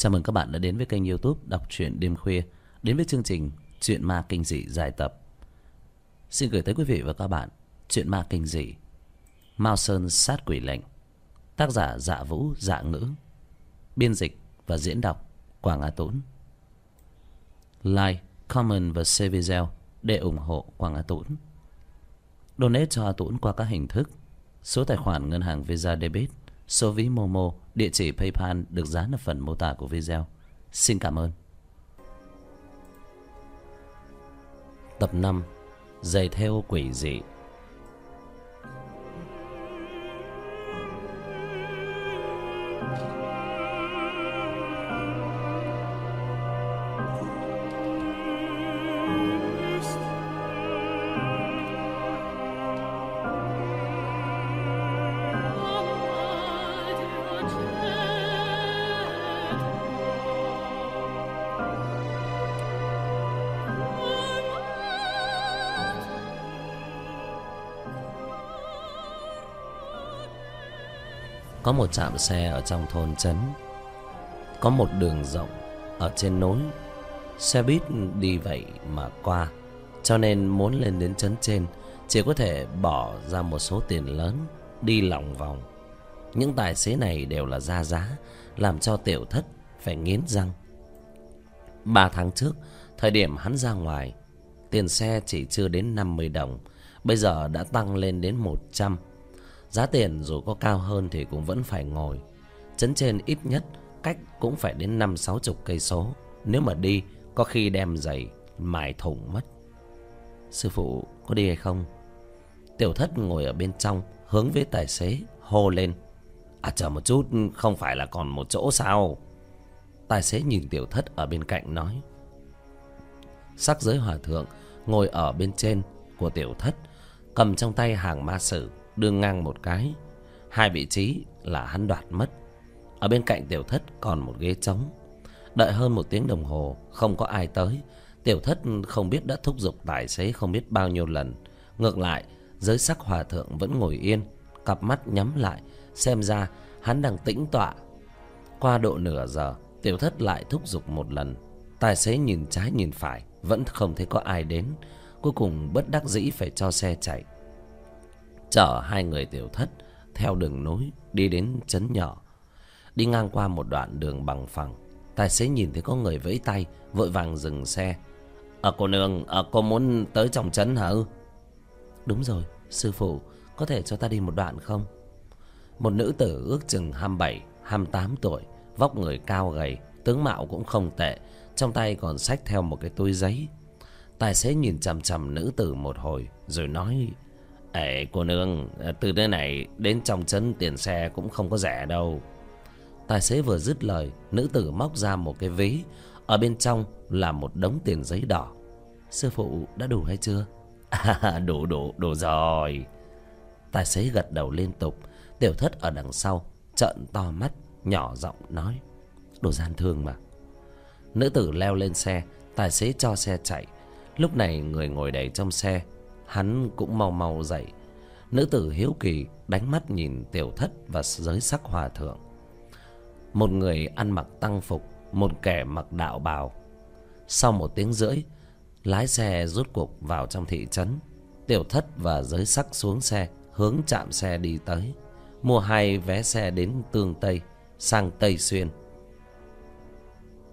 Chào mừng các bạn đã đến với kênh youtube Đọc truyện đêm khuya Đến với chương trình Chuyện ma kinh dị dài tập. Xin gửi tới quý vị và các bạn Chuyện ma kinh dị Mao Sơn sát quỷ lệnh Tác giả Dạ Vũ Dạ Ngữ Biên dịch và diễn đọc Quảng A Tốn. Like, comment và share video Để ủng hộ Quảng A Tốn. Donate cho A Tốn qua các hình thức Số tài khoản ngân hàng Visa Debit Số ví Momo, Địa chỉ Paypal được dán ở phần mô tả của video. Xin cảm ơn. Tập 5 Giày theo quỷ dị. Có một trạm xe ở trong thôn trấn. Có một đường rộng Ở trên núi. Xe buýt đi vậy mà qua, Cho nên muốn lên đến trấn trên Chỉ có thể bỏ ra một số tiền lớn Đi lòng vòng. Những tài xế này đều là ra giá, Làm cho tiểu thất phải nghiến răng. Ba tháng trước, Thời điểm hắn ra ngoài, Tiền xe chỉ chưa đến 50 đồng, Bây giờ đã tăng lên đến 100 Giá tiền dù có cao hơn thì cũng vẫn phải ngồi. Trấn trên ít nhất Cách cũng phải đến năm sáu chục cây số. Nếu mà đi, Có khi đem giày mài thủng mất. Sư phụ, có đi hay không? Tiểu thất ngồi ở bên trong, Hướng với tài xế, hô lên. À chờ một chút, Không phải là còn một chỗ sao? Tài xế nhìn tiểu thất ở bên cạnh nói. Sắc giới hòa thượng Ngồi ở bên trên của tiểu thất, Cầm trong tay hàng ma sử đưa ngang một cái. Hai vị trí là hắn đoạt mất. Ở bên cạnh tiểu thất còn một ghế trống. Đợi hơn một tiếng đồng hồ, không có ai tới. Tiểu thất không biết đã thúc giục tài xế không biết bao nhiêu lần. Ngược lại, giới sắc hòa thượng vẫn ngồi yên, cặp mắt nhắm lại, xem ra hắn đang tĩnh tọa. Qua độ nửa giờ, tiểu thất lại thúc giục một lần. Tài xế nhìn trái nhìn phải, vẫn không thấy có ai đến. Cuối cùng bất đắc dĩ phải cho xe chạy chở hai người tiểu thất theo đường núi đi đến trấn nhỏ. Đi ngang qua một đoạn đường bằng phẳng, tài xế nhìn thấy có người vẫy tay, vội vàng dừng xe. Ờ cô nương ờ cô muốn tới trong trấn hả? Đúng rồi, sư phụ, có thể cho ta đi một đoạn không? Một nữ tử ước chừng hai bảy, hai tám tuổi, vóc người cao gầy, tướng mạo cũng không tệ, trong tay còn xách theo một cái túi giấy. Tài xế nhìn chằm chằm nữ tử một hồi, rồi nói Ê cô nương Từ nơi này đến trong chân tiền xe cũng không có rẻ đâu. Tài xế vừa dứt lời Nữ tử móc ra một cái ví. Ở bên trong là một đống tiền giấy đỏ. Sư phụ đã đủ hay chưa? À, Đủ đủ đủ rồi. Tài xế gật đầu liên tục. Tiểu thất ở đằng sau Trợn to mắt nhỏ giọng nói. Đồ gian thương mà. Nữ tử leo lên xe Tài xế cho xe chạy. Lúc này người ngồi đầy trong xe hắn cũng mau mau dậy. Nữ tử hiếu kỳ đánh mắt nhìn tiểu thất và giới sắc hòa thượng. Một người ăn mặc tăng phục, một kẻ mặc đạo bào. Sau một tiếng rưỡi, lái xe rút cuộc vào trong thị trấn. Tiểu thất và giới sắc xuống xe, hướng chạm xe đi tới. Mua hai vé xe đến tương tây, sang tây xuyên.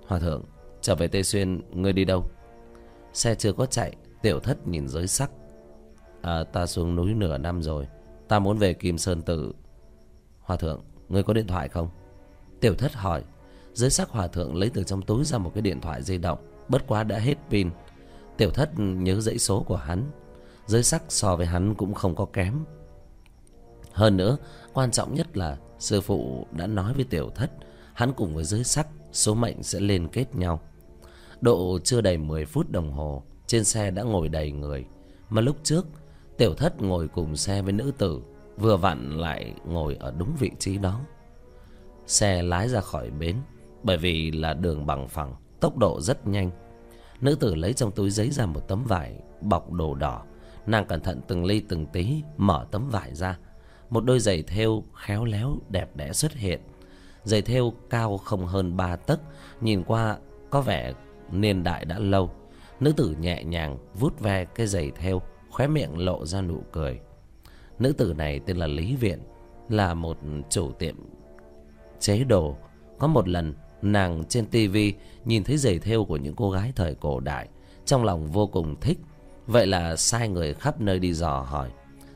Hòa thượng, trở về tây xuyên, ngươi đi đâu? Xe chưa có chạy, tiểu thất nhìn giới sắc à, ta xuống núi nửa năm rồi. Ta muốn về kim sơn tự. Hòa thượng người có điện thoại không? Tiểu thất hỏi. Dưới sắc hòa thượng lấy từ trong túi ra một cái điện thoại di động. Bất quá đã hết pin. Tiểu thất nhớ dãy số của hắn. Dưới sắc so với hắn cũng không có kém. Hơn nữa quan trọng nhất là sư phụ đã nói với tiểu thất hắn cùng với dưới sắc số mệnh sẽ liên kết nhau. Độ chưa đầy mười phút đồng hồ trên xe đã ngồi đầy người. Mà lúc trước Tiểu thất ngồi cùng xe với nữ tử, Vừa vặn lại ngồi ở đúng vị trí đó. Xe lái ra khỏi bến, Bởi vì là đường bằng phẳng, Tốc độ rất nhanh. Nữ tử lấy trong túi giấy ra một tấm vải, Bọc đồ đỏ. Nàng cẩn thận từng ly từng tí Mở tấm vải ra. Một đôi giày thêu khéo léo, đẹp đẽ xuất hiện. Giày thêu cao không hơn ba tấc, Nhìn qua có vẻ niên đại đã lâu. Nữ tử nhẹ nhàng vuốt ve cái giày thêu. Khóe miệng lộ ra nụ cười. Nữ tử này tên là Lý Viện, Là một chủ tiệm chế đồ. Có một lần, nàng trên tivi nhìn thấy giày thêu của những cô gái thời cổ đại, Trong lòng vô cùng thích. Vậy là sai người khắp nơi đi dò hỏi.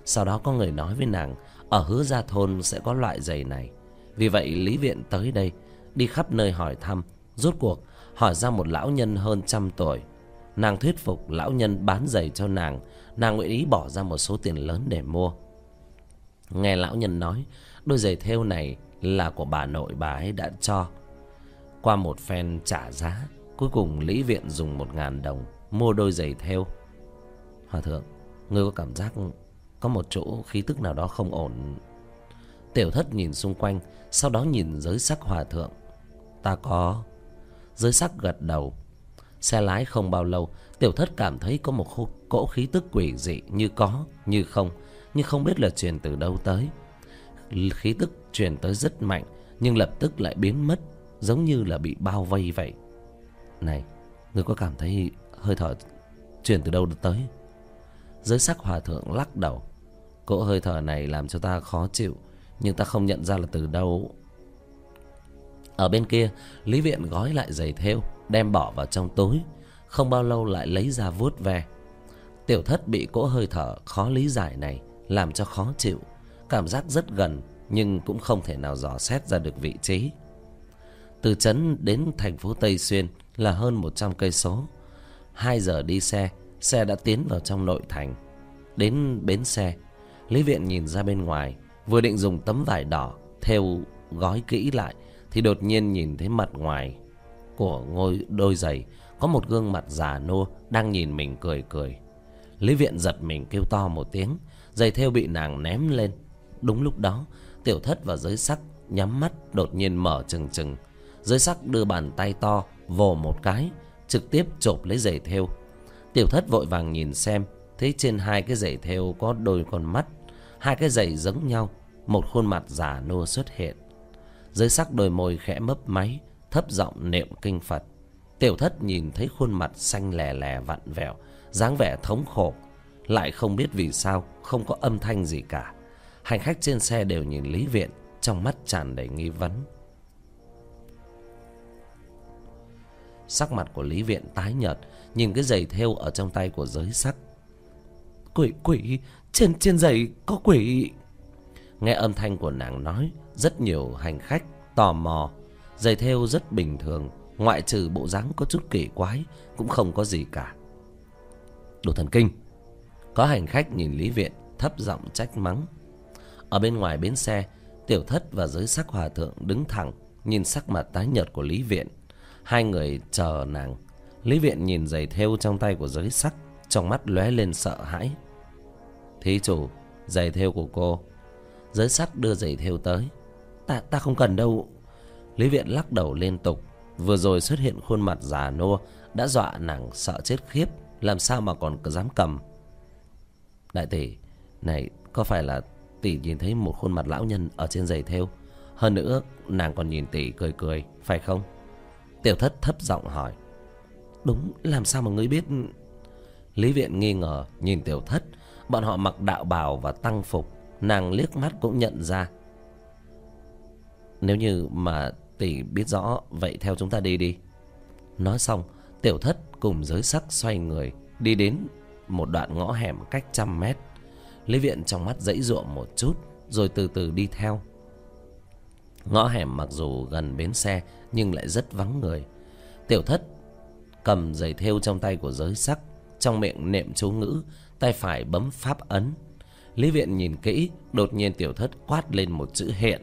Sau đó có người nói với nàng, Ở hứa gia thôn sẽ có loại giày này. Vì vậy Lý Viện tới đây, Đi khắp nơi hỏi thăm. Rốt cuộc, hỏi ra một lão nhân hơn trăm tuổi. Nàng thuyết phục lão nhân bán giày cho nàng Nàng nguyện ý bỏ ra một số tiền lớn để mua. Nghe lão nhân nói, Đôi giày thêu này là của bà nội bà ấy đã cho. Qua một phen trả giá, Cuối cùng Lý Viện dùng một ngàn đồng Mua đôi giày thêu. Hòa thượng, Ngươi có cảm giác Có một chỗ khí tức nào đó không ổn? Tiểu thất nhìn xung quanh, Sau đó nhìn giới sắc hòa thượng. Ta có. Giới sắc gật đầu. Xe lái không bao lâu, Tiểu thất cảm thấy có một khu cỗ khí tức quỷ dị Như có, như không Nhưng không biết là truyền từ đâu tới. Khí tức truyền tới rất mạnh Nhưng lập tức lại biến mất Giống như là bị bao vây vậy. Này Ngươi có cảm thấy hơi thở truyền từ đâu tới? Giới sắc hòa thượng lắc đầu. Cỗ hơi thở này làm cho ta khó chịu Nhưng ta không nhận ra là từ đâu. Ở bên kia Lý viện gói lại giày thêu Đem bỏ vào trong túi Không bao lâu lại lấy ra vuốt về Tiểu thất bị cỗ hơi thở khó lý giải này Làm cho khó chịu, Cảm giác rất gần Nhưng cũng không thể nào dò xét ra được vị trí. Từ trấn đến thành phố Tây Xuyên Là hơn 100 cây số. Hai giờ đi xe Xe đã tiến vào trong nội thành. Đến bến xe, Lý Viện nhìn ra bên ngoài, Vừa định dùng tấm vải đỏ thêu gói kỹ lại Thì đột nhiên nhìn thấy mặt ngoài Của ngôi đôi giày Có một gương mặt già nua Đang nhìn mình cười cười. Lý Viện giật mình kêu to một tiếng, Giày theo bị nàng ném lên. Đúng lúc đó, Tiểu thất và giới sắc nhắm mắt đột nhiên mở trừng trừng. Giới sắc đưa bàn tay to, Vồ một cái, Trực tiếp chộp lấy giày theo Tiểu thất vội vàng nhìn xem, Thấy trên hai cái giày thêu có đôi con mắt, Hai cái giày giống nhau, Một khuôn mặt giả nua xuất hiện. Dưới sắc đôi môi khẽ mấp máy, Thấp giọng niệm kinh Phật. Tiểu thất nhìn thấy khuôn mặt xanh lè lè vặn vẹo dáng vẻ thống khổ, Lại không biết vì sao Không có âm thanh gì cả. Hành khách trên xe đều nhìn Lý Viện, Trong mắt tràn đầy nghi vấn. Sắc mặt của Lý Viện tái nhợt, Nhìn cái giày thêu ở trong tay của giới sắc. Quỷ quỷ, Trên trên giày có quỷ. Nghe âm thanh của nàng nói, Rất nhiều hành khách tò mò. Giày thêu rất bình thường, Ngoại trừ bộ dáng có chút kỳ quái, Cũng không có gì cả. Đồ thần kinh. Có hành khách nhìn Lý Viện, Thấp giọng trách mắng. Ở bên ngoài bến xe, Tiểu thất và giới sắc hòa thượng đứng thẳng, Nhìn sắc mặt tái nhợt của Lý Viện. Hai người chờ nàng. Lý Viện nhìn giày thêu trong tay của giới sắc, Trong mắt lóe lên sợ hãi. Thí chủ, Giày thêu của cô. Giới sắc đưa giày thêu tới. Ta ta không cần đâu. Lý Viện lắc đầu liên tục. Vừa rồi xuất hiện khuôn mặt già nua, Đã dọa nàng sợ chết khiếp. Làm sao mà còn dám cầm? Đại tỷ, Này, có phải là tỷ nhìn thấy một khuôn mặt lão nhân Ở trên giày thêu? Hơn nữa, nàng còn nhìn tỷ cười cười, Phải không? Tiểu thất thấp giọng hỏi. Đúng, làm sao mà ngươi biết? Lý viện nghi ngờ, nhìn tiểu thất. Bọn họ mặc đạo bào và tăng phục. Nàng liếc mắt cũng nhận ra. Nếu như mà tỷ biết rõ, Vậy theo chúng ta đi đi. Nói xong, tiểu thất cùng giới sắc xoay người, Đi đến một đoạn ngõ hẻm cách trăm mét. Lý viện trong mắt dãy ruộng một chút, Rồi từ từ đi theo. Ngõ hẻm mặc dù gần bến xe, Nhưng lại rất vắng người. Tiểu thất cầm giày thêu trong tay của giới sắc, trong miệng niệm chú ngữ, tay phải bấm pháp ấn. Lý viện nhìn kỹ, đột nhiên tiểu thất quát lên một chữ hiện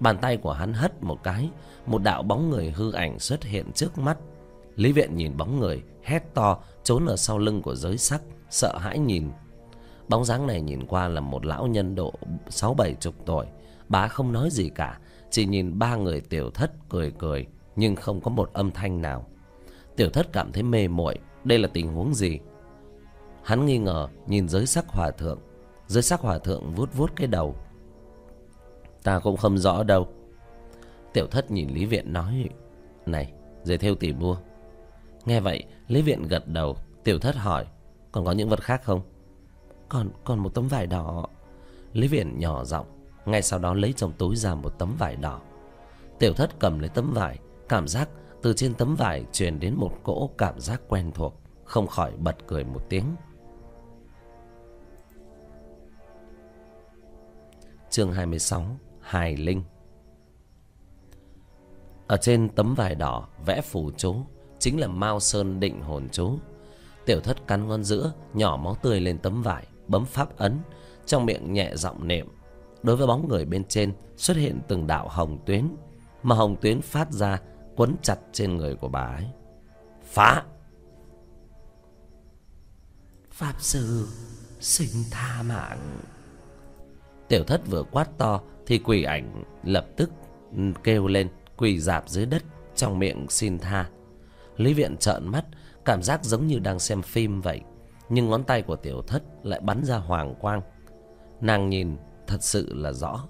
bàn tay của hắn hất một cái, một đạo bóng người hư ảnh xuất hiện trước mắt lý viện nhìn bóng người, hét to, trốn ở sau lưng của giới sắc, sợ hãi nhìn. Bóng dáng này nhìn qua là một lão nhân độ sáu bảy chục tuổi. Bá không nói gì cả, chỉ nhìn ba người tiểu thất cười cười, nhưng không có một âm thanh nào. Tiểu thất cảm thấy mê muội, Đây là tình huống gì? Hắn nghi ngờ, nhìn giới sắc hòa thượng. Giới sắc hòa thượng vuốt vuốt cái đầu. Ta cũng không rõ đâu. Tiểu thất nhìn Lý Viện nói, Này giới theo tìm mua Nghe vậy, Lý Viện gật đầu. Tiểu thất hỏi, Còn có những vật khác không? Còn còn một tấm vải đỏ. Lý Viện nhỏ giọng, Ngay sau đó lấy trong túi ra một tấm vải đỏ. Tiểu thất cầm lấy tấm vải, Cảm giác từ trên tấm vải truyền đến một cỗ cảm giác quen thuộc, Không khỏi bật cười một tiếng. Chương 26 Hài Linh Ở trên tấm vải đỏ vẽ phù chú Chính là Mao Sơn định hồn chú. Tiểu thất cắn ngón giữa Nhỏ máu tươi lên tấm vải Bấm pháp ấn Trong miệng nhẹ giọng niệm. Đối với bóng người bên trên Xuất hiện từng đạo hồng tuyến Mà hồng tuyến phát ra Quấn chặt trên người của bà ấy. Phá! Pháp sư Xin tha mạng. Tiểu thất vừa quát to Thì quỷ ảnh lập tức kêu lên Quỳ dạp dưới đất Trong miệng xin tha Lý viện trợn mắt, Cảm giác giống như đang xem phim vậy, Nhưng ngón tay của tiểu thất lại bắn ra hoàng quang. Nàng nhìn, thật sự là rõ.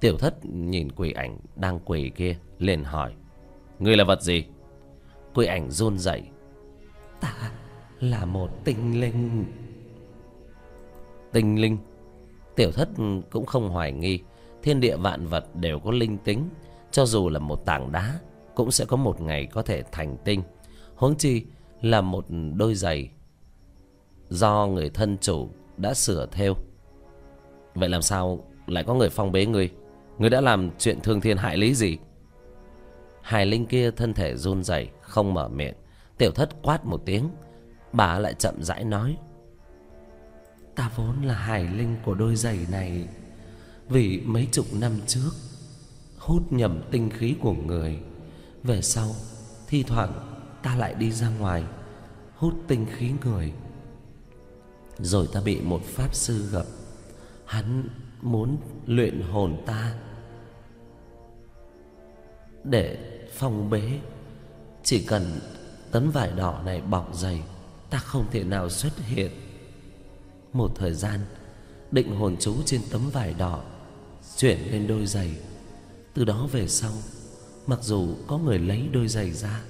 Tiểu thất nhìn quỷ ảnh đang quỳ kia, liền hỏi, Ngươi là vật gì? Quỷ ảnh run rẩy, Ta là một tinh linh. Tinh linh? Tiểu thất cũng không hoài nghi, Thiên địa vạn vật đều có linh tính, Cho dù là một tảng đá, Cũng sẽ có một ngày có thể thành tinh. Huống chi là một đôi giày Do người thân chủ đã sửa theo. Vậy làm sao lại có người phong bế ngươi Ngươi đã làm chuyện thương thiên hại lý gì? Hải linh kia thân thể run rẩy, Không mở miệng. Tiểu thất quát một tiếng, Bà lại chậm rãi nói, Ta vốn là hải linh của đôi giày này, Vì mấy chục năm trước, Hút nhầm tinh khí của người, Về sau Thi thoảng ta lại đi ra ngoài, Hút tinh khí người. Rồi ta bị một pháp sư gặp. Hắn muốn luyện hồn ta Để phong bế. Chỉ cần tấm vải đỏ này bọc dày, Ta không thể nào xuất hiện. Một thời gian, Định hồn chú trên tấm vải đỏ Chuyển lên đôi giày. Từ đó về sau, Mặc dù có người lấy đôi giày ra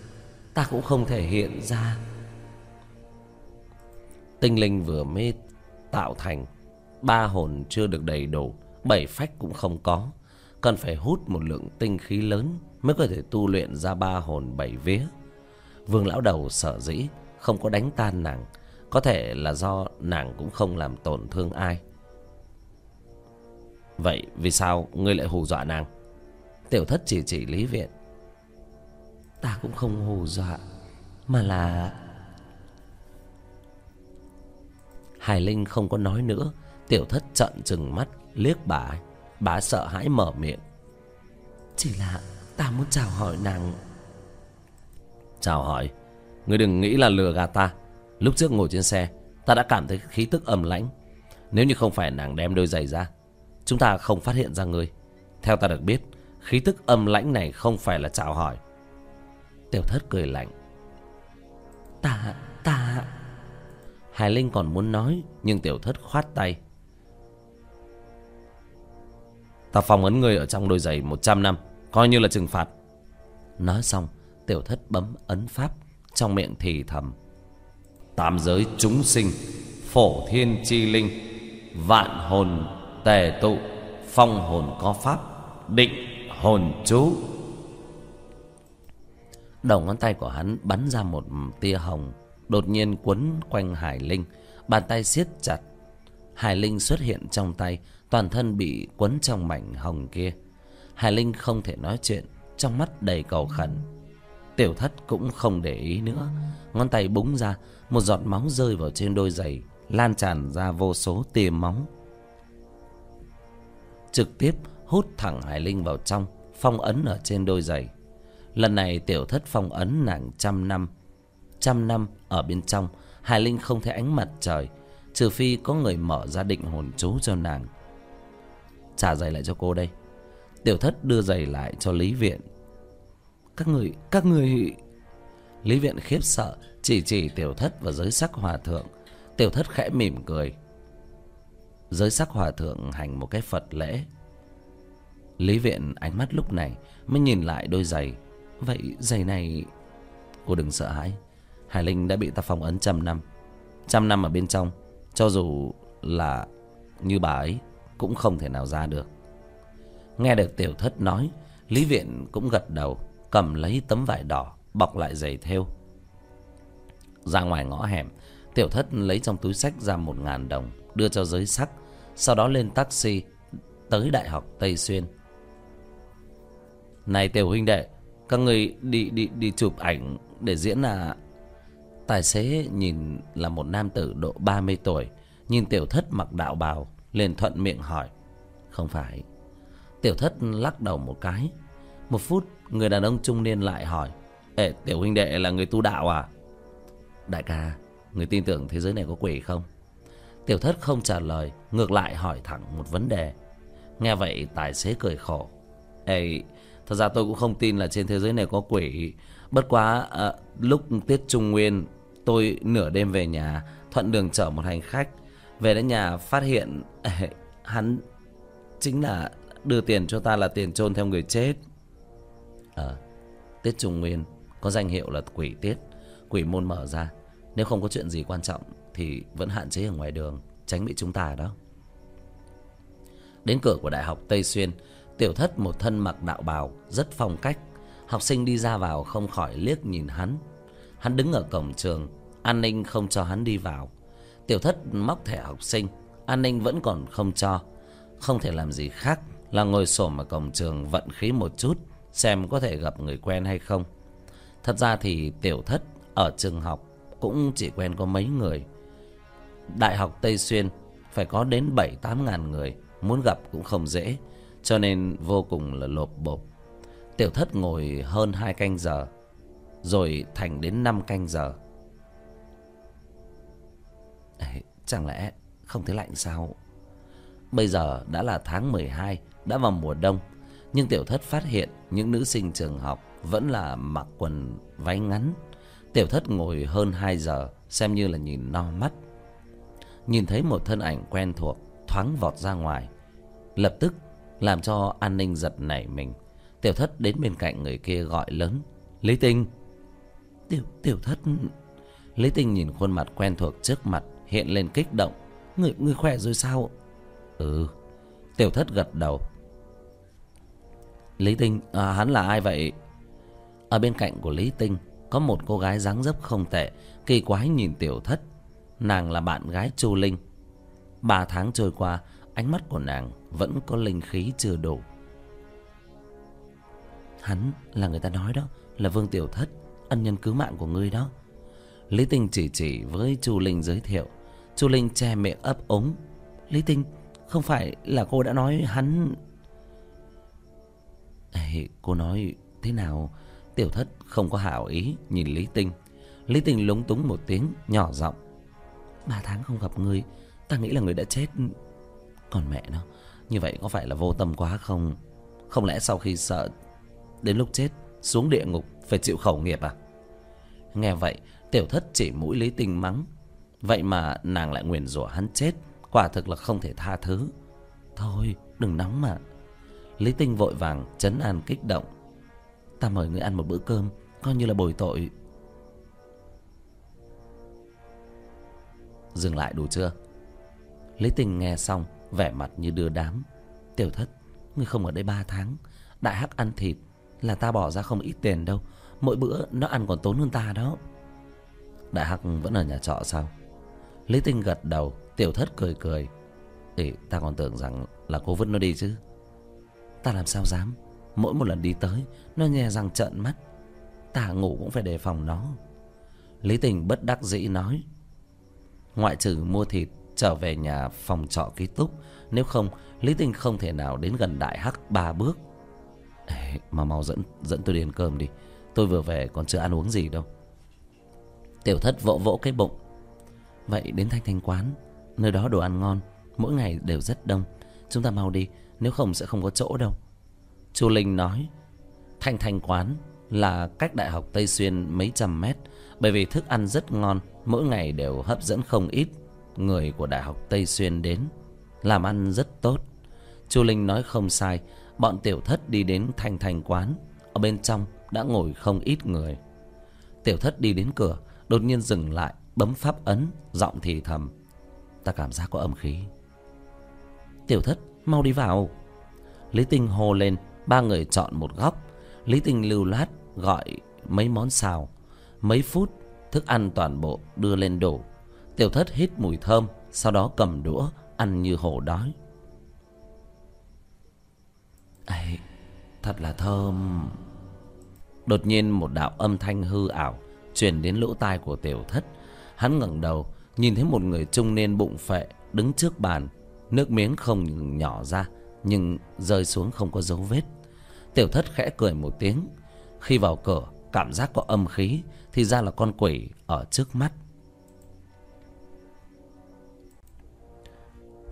Ta cũng không thể hiện ra. Tinh linh vừa mới tạo thành, Ba hồn chưa được đầy đủ, Bảy phách cũng không có. Cần phải hút một lượng tinh khí lớn Mới có thể tu luyện ra ba hồn bảy vía. Vương lão đầu sở dĩ, Không có đánh tan nàng. Có thể là do nàng cũng không làm tổn thương ai. Vậy vì sao ngươi lại hù dọa nàng? Tiểu thất chỉ chỉ lý viện. Ta cũng không hù dọa, Mà là Hải Linh không có nói nữa. Tiểu thất trợn trừng mắt, Liếc bà Bà sợ hãi mở miệng. Chỉ là ta muốn chào hỏi nàng. Chào hỏi? Ngươi đừng nghĩ là lừa gạt ta. Lúc trước ngồi trên xe, Ta đã cảm thấy khí tức âm lãnh. Nếu như không phải nàng đem đôi giày ra, Chúng ta không phát hiện ra ngươi. Theo ta được biết, Khí tức âm lãnh này không phải là chào hỏi. Tiểu thất cười lạnh. Ta, ta. Hải Linh còn muốn nói Nhưng tiểu thất khoát tay. Ta phòng ấn ngươi ở trong đôi giày 100 năm Coi như là trừng phạt. Nói xong Tiểu thất bấm ấn pháp Trong miệng thì thầm. Tam giới chúng sinh phổ thiên chi linh vạn hồn tề tụ phong hồn có pháp định hồn chú đầu ngón tay của hắn bắn ra một tia hồng, đột nhiên quấn quanh hải linh, bàn tay siết chặt. Hải linh xuất hiện trong tay, toàn thân bị quấn trong mảnh hồng kia. Hải linh không thể nói chuyện, trong mắt đầy cầu khẩn. Tiểu thất cũng không để ý nữa, ngón tay búng ra, một giọt máu rơi vào trên đôi giày, lan tràn ra vô số tia máu. Trực tiếp hút thẳng hải linh vào trong, phong ấn ở trên đôi giày lần này tiểu thất phong ấn nàng trăm năm. Trăm năm ở bên trong, hải linh không thấy ánh mặt trời, trừ phi có người mở ra định hồn chú cho nàng. Trả giày lại cho cô đây. Tiểu thất đưa giày lại cho lý viện. Các người các người lý viện khiếp sợ, chỉ chỉ tiểu thất và giới sắc hòa thượng. Tiểu thất khẽ mỉm cười. Giới sắc hòa thượng hành một cái phật lễ. Lý Viện ánh mắt lúc này mới nhìn lại đôi giày. Vậy giày này... Cô đừng sợ hãi. Hải Linh đã bị ta phong ấn trăm năm. Trăm năm ở bên trong. Cho dù là như bà ấy cũng không thể nào ra được. Nghe được tiểu thất nói, Lý Viện cũng gật đầu, cầm lấy tấm vải đỏ, bọc lại giày theo. Ra ngoài ngõ hẻm, tiểu thất lấy trong túi sách ra một ngàn đồng, đưa cho giới sắc, sau đó lên taxi tới Đại học Tây Xuyên. Này tiểu huynh đệ, các người đi đi đi chụp ảnh để diễn là... Tài xế nhìn là một nam tử độ 30 tuổi, nhìn tiểu thất mặc đạo bào, liền thuận miệng hỏi. Không phải. Tiểu thất lắc đầu một cái. Một phút, người đàn ông trung niên lại hỏi. Ê, tiểu huynh đệ là người tu đạo à? Đại ca, người tin tưởng thế giới này có quỷ không? Tiểu thất không trả lời, ngược lại hỏi thẳng một vấn đề. Nghe vậy tài xế cười khổ. Ê, thật ra tôi cũng không tin là trên thế giới này có quỷ. Bất quá, à, lúc tiết trung nguyên, tôi nửa đêm về nhà, thuận đường chở một hành khách. Về đến nhà phát hiện ê, hắn chính là đưa tiền cho ta là tiền chôn theo người chết. Ờ, tiết trung nguyên có danh hiệu là quỷ tiết, quỷ môn mở ra. Nếu không có chuyện gì quan trọng thì vẫn hạn chế ở ngoài đường, tránh bị chúng ta đó. Đến cửa của Đại học Tây Xuyên, tiểu thất một thân mặc đạo bào, rất phong cách. Học sinh đi ra vào không khỏi liếc nhìn hắn. Hắn đứng ở cổng trường, an ninh không cho hắn đi vào. Tiểu thất móc thẻ học sinh, an ninh vẫn còn không cho. Không thể làm gì khác là ngồi xổm ở cổng trường vận khí một chút, xem có thể gặp người quen hay không. Thật ra thì tiểu thất ở trường học cũng chỉ quen có mấy người. Đại học Tây Xuyên phải có đến 7-8 ngàn người, muốn gặp cũng không dễ, cho nên vô cùng là lộp bộp. Tiểu thất ngồi hơn 2 canh giờ, rồi thành đến 5 canh giờ. Ê, chẳng lẽ không thấy lạnh sao? Bây giờ đã là tháng 12, đã vào mùa đông. Nhưng tiểu thất phát hiện những nữ sinh trường học vẫn là mặc quần váy ngắn. Tiểu thất ngồi hơn 2 giờ, xem như là nhìn no mắt. Nhìn thấy một thân ảnh quen thuộc, thoáng vọt ra ngoài. Lập tức làm cho an ninh giật nảy mình. Tiểu thất đến bên cạnh người kia gọi lớn. Lý Tinh! Tiểu, tiểu thất... Lý Tinh nhìn khuôn mặt quen thuộc trước mặt, hiện lên kích động. Người, người khỏe rồi sao? Ừ. Tiểu thất gật đầu. Lý Tinh, à, hắn là ai vậy? Ở bên cạnh của Lý Tinh có một cô gái dáng dấp không tệ, kỳ quái nhìn tiểu thất. Nàng là bạn gái Chu Linh. Ba tháng trôi qua, ánh mắt của nàng vẫn có linh khí chưa đủ. Hắn là người ta nói đó, là Vương Tiểu Thất, ân nhân cứu mạng của ngươi đó. Lý Tinh chỉ chỉ với Chu Linh giới thiệu. Chu Linh che miệng ấp ống. Lý Tinh, không phải là cô đã nói hắn... Ê, cô nói thế nào? Tiểu thất không có hảo ý nhìn Lý Tinh. Lý Tinh lúng túng một tiếng, nhỏ giọng. Ba tháng không gặp ngươi, ta nghĩ là người đã chết. Còn mẹ nó, như vậy có phải là vô tâm quá không? Không lẽ sau khi sợ đến lúc chết xuống địa ngục phải chịu khẩu nghiệp à? Nghe vậy, tiểu thất chỉ mũi Lý Tinh mắng. Vậy mà nàng lại nguyền rủa hắn chết, quả thực là không thể tha thứ. Thôi, đừng nóng mà. Lý Tinh vội vàng chấn an kích động. Ta mời ngươi ăn một bữa cơm, coi như là bồi tội. Dừng lại đủ chưa? Lý Tinh nghe xong, vẻ mặt như đưa đám. Tiểu thất, ngươi không ở đây ba tháng. Đại hắc ăn thịt là ta bỏ ra không ít tiền đâu. Mỗi bữa nó ăn còn tốn hơn ta đó. Đại hắc vẫn ở nhà trọ sao? Lý Tinh gật đầu, tiểu thất cười cười. ỉ ta còn tưởng rằng là cô vứt nó đi chứ. Ta làm sao dám. Mỗi một lần đi tới, nó nhè răng trợn mắt. Ta ngủ cũng phải đề phòng nó. Lý Tình bất đắc dĩ nói. Ngoại trừ mua thịt, trở về nhà phòng trọ ký túc. Nếu không, Lý Tình không thể nào đến gần đại hắc ba bước. Ê, mà mau dẫn dẫn tôi đi ăn cơm đi. Tôi vừa về còn chưa ăn uống gì đâu. Tiểu thất vỗ vỗ cái bụng. Vậy đến thanh thanh quán, nơi đó đồ ăn ngon, mỗi ngày đều rất đông. Chúng ta mau đi, nếu không sẽ không có chỗ đâu. Chu Linh nói, thanh thanh quán là cách đại học Tây Xuyên mấy trăm mét, bởi vì thức ăn rất ngon, mỗi ngày đều hấp dẫn không ít người của đại học Tây Xuyên đến, làm ăn rất tốt. Chu Linh nói không sai, bọn tiểu thất đi đến thanh thành quán ở bên trong đã ngồi không ít người. Tiểu thất đi đến cửa đột nhiên dừng lại bấm pháp ấn giọng thì thầm ta cảm giác có âm khí. Tiểu thất mau đi vào. Lý tinh hô lên ba người chọn một góc. Lý tinh lưu lát gọi mấy món xào. Mấy phút thức ăn toàn bộ đưa lên đổ tiểu thất hít mùi thơm sau đó cầm đũa ăn như hổ đói. Ê, thật là thơm. Đột nhiên một đạo âm thanh hư ảo truyền đến lỗ tai của tiểu thất. Hắn ngẩng đầu nhìn thấy một người trung niên bụng phệ đứng trước bàn. Nước miếng không nhỏ ra nhưng rơi xuống không có dấu vết. Tiểu thất khẽ cười một tiếng. Khi vào cửa cảm giác có âm khí thì ra là con quỷ ở trước mắt.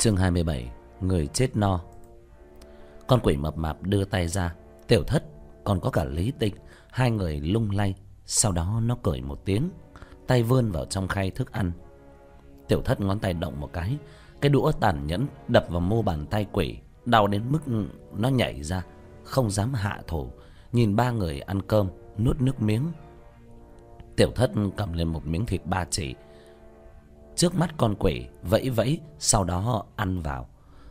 Chương hai mươi bảy, người chết no. Con quỷ mập mạp đưa tay ra. Tiểu thất, còn có cả lý tịch hai người lung lay. Sau đó nó cười một tiếng, tay vươn vào trong khay thức ăn. Tiểu thất ngón tay động một cái cái đũa tàn nhẫn đập vào mô bàn tay quỷ, đau đến mức nó nhảy ra, không dám hạ thủ nhìn ba người ăn cơm, nuốt nước miếng. Tiểu thất cầm lên một miếng thịt ba chỉ trước mắt con quỷ vẫy vẫy sau đó ăn vào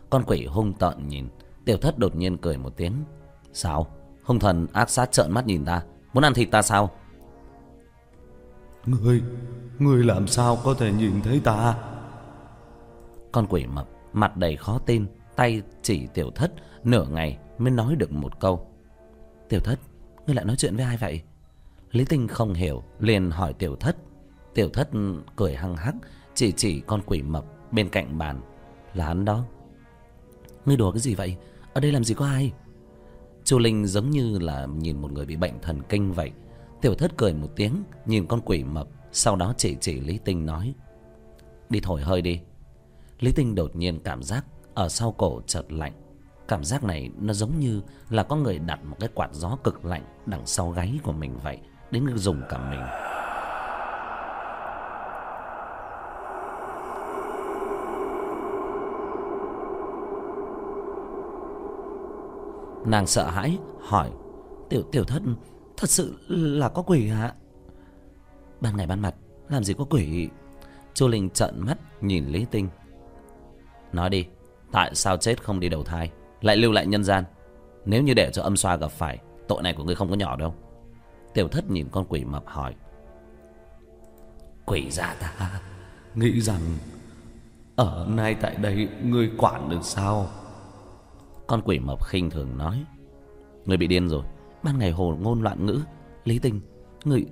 con quỷ hung tợn nhìn tiểu thất đột nhiên cười một tiếng sao hung thần ác sát trợn mắt nhìn ta muốn ăn thịt ta sao Ngươi, ngươi làm sao có thể nhìn thấy ta? Con quỷ mập, mặt đầy khó tin, tay chỉ tiểu thất, nửa ngày mới nói được một câu. Tiểu thất, ngươi lại nói chuyện với ai vậy? Lý Tinh không hiểu, liền hỏi tiểu thất. Tiểu thất cười hăng hắc, chỉ chỉ con quỷ mập bên cạnh bàn. Là hắn đó. Ngươi đùa cái gì vậy? Ở đây làm gì có ai? Chu Linh giống như là nhìn một người bị bệnh thần kinh vậy. Tiểu thất cười một tiếng, Nhìn con quỷ mập, Sau đó chỉ chỉ Lý Tinh nói, Đi thổi hơi đi Lý Tinh đột nhiên cảm giác Ở sau cổ chợt lạnh Cảm giác này nó giống như là có người đặt một cái quạt gió cực lạnh Đằng sau gáy của mình vậy, Đến dùng cả mình Nàng sợ hãi, hỏi, Tiểu tiểu thất, Thật sự là có quỷ hả Ban ngày ban mặt, Làm gì có quỷ? Chu Linh trợn mắt nhìn Lý Tinh. Nói đi, Tại sao chết không đi đầu thai, Lại lưu lại nhân gian? Nếu như để cho âm xoa gặp phải, Tội này của ngươi không có nhỏ đâu. Tiểu thất nhìn con quỷ mập hỏi. Quỷ già ta, Nghĩ rằng Ở nay tại đây Ngươi quản được sao? Con quỷ mập khinh thường nói. Người bị điên rồi. Ban ngày hồ ngôn loạn ngữ. Lý tình người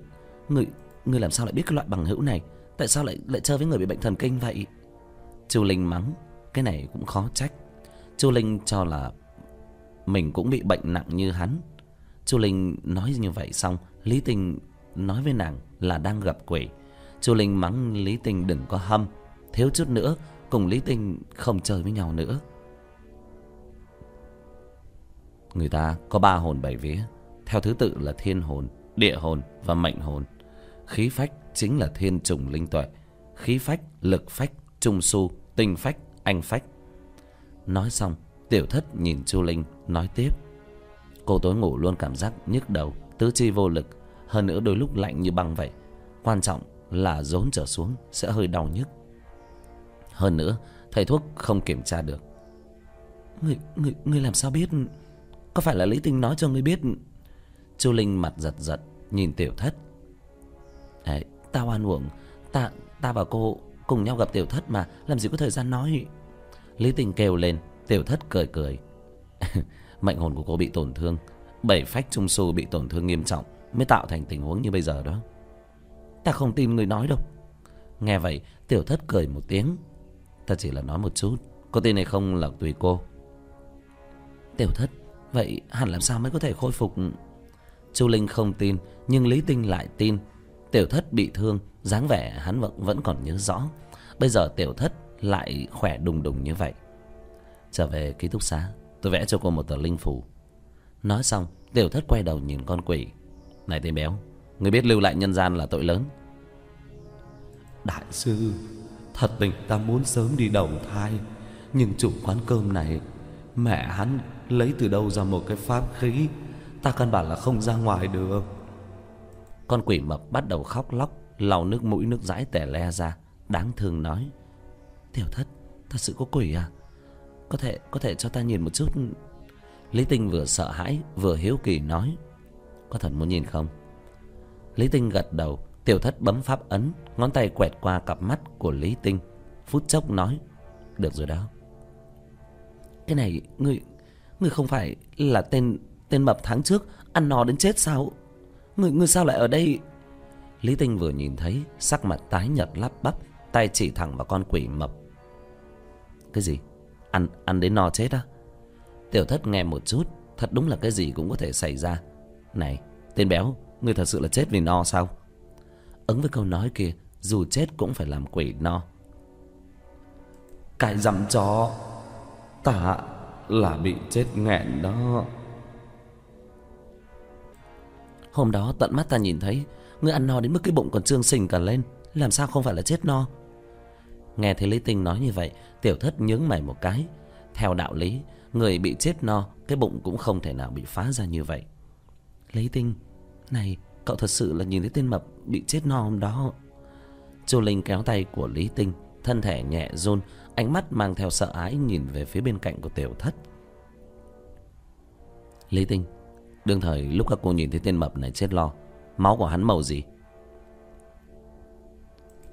người người làm sao lại biết cái loại bằng hữu này? Tại sao lại lại chơi với người bị bệnh thần kinh vậy? Chu linh mắng. Cái này cũng khó trách. Chu linh cho là mình cũng bị bệnh nặng như hắn. Chu linh nói như vậy xong, lý tình nói với nàng là đang gặp quỷ. Chu linh mắng lý tình đừng có hâm. Thiếu chút nữa, cùng lý tình không chơi với nhau nữa người ta có ba hồn bảy vía theo thứ tự là thiên hồn, địa hồn và mệnh hồn. Khí phách chính là thiên trùng linh tuệ, khí phách, lực phách, trung su, tinh phách, anh phách. Nói xong, tiểu thất nhìn Chu Linh nói tiếp. Cô tối ngủ luôn cảm giác nhức đầu, tứ chi vô lực, hơn nữa đôi lúc lạnh như băng vậy. Quan trọng là rốn trở xuống sẽ hơi đau nhức. Hơn nữa, thầy thuốc không kiểm tra được. Người, người, người làm sao biết? Có phải là Lý Tinh nói cho người biết? Chu linh mặt giật giật nhìn tiểu thất. Đấy, ta oan uổng. Ta ta và cô cùng nhau gặp tiểu thất mà làm gì có thời gian nói. Lý Tinh kêu lên tiểu thất cười cười. Mệnh hồn của cô bị tổn thương. Bảy phách trung su bị tổn thương nghiêm trọng mới tạo thành tình huống như bây giờ đó. Ta không tin người nói đâu. Nghe vậy tiểu thất cười một tiếng. Ta chỉ là nói một chút có tin hay không là tùy cô. Tiểu thất vậy hẳn làm sao mới có thể khôi phục? Chu linh không tin, nhưng lý tinh lại tin. Tiểu thất bị thương, dáng vẻ hắn vẫn vẫn còn nhớ rõ. Bây giờ tiểu thất lại khỏe đùng đùng như vậy. Trở về ký túc xá, tôi vẽ cho cô một tờ linh phủ nói xong, tiểu thất quay đầu nhìn con quỷ. Này tên béo, người biết lưu lại nhân gian là tội lớn. Đại sư, thật tình ta muốn sớm đi đầu thai, nhưng chủ quán cơm này, Mẹ hắn lấy từ đâu ra một cái pháp khí? Ta căn bản là không ra ngoài được. Con quỷ mập bắt đầu khóc lóc, lau nước mũi nước dãi tẻ le ra, Đáng thương nói. Tiểu thất, thật sự có quỷ à? Có thể có thể cho ta nhìn một chút. Lý Tinh vừa sợ hãi, vừa hiếu kỳ nói. Có thật muốn nhìn không? Lý Tinh gật đầu, Tiểu thất bấm pháp ấn, Ngón tay quẹt qua cặp mắt của Lý Tinh, Phút chốc nói. Được rồi đó. Cái này người Người không phải là tên Tên mập tháng trước Ăn no đến chết sao? Người, người sao lại ở đây? Lý Tinh vừa nhìn thấy Sắc mặt tái nhợt lắp bắp Tay chỉ thẳng vào con quỷ mập. Cái gì? Ăn ăn đến no chết á? Tiểu thất nghe một chút Thật đúng là cái gì cũng có thể xảy ra. Này tên béo Ngươi thật sự là chết vì no sao? Ứng với câu nói kia Dù chết cũng phải làm quỷ no. Cái dặm chó. Tả là bị chết nghẹn đó. Hôm đó tận mắt ta nhìn thấy, Ngươi ăn no đến mức cái bụng còn trương sình cả lên, Làm sao không phải là chết no? Nghe thấy Lý Tinh nói như vậy, Tiểu thất nhướng mày một cái. Theo đạo lý, Người bị chết no, Cái bụng cũng không thể nào bị phá ra như vậy. Lý Tinh, Này, cậu thật sự là nhìn thấy tên mập Bị chết no hôm đó. Chu Linh kéo tay của Lý Tinh, Thân thể nhẹ run Ánh mắt mang theo sợ ái nhìn về phía bên cạnh của tiểu thất. Lý Tinh Đương thời lúc các cô nhìn thấy tên mập này chết lo Máu của hắn màu gì?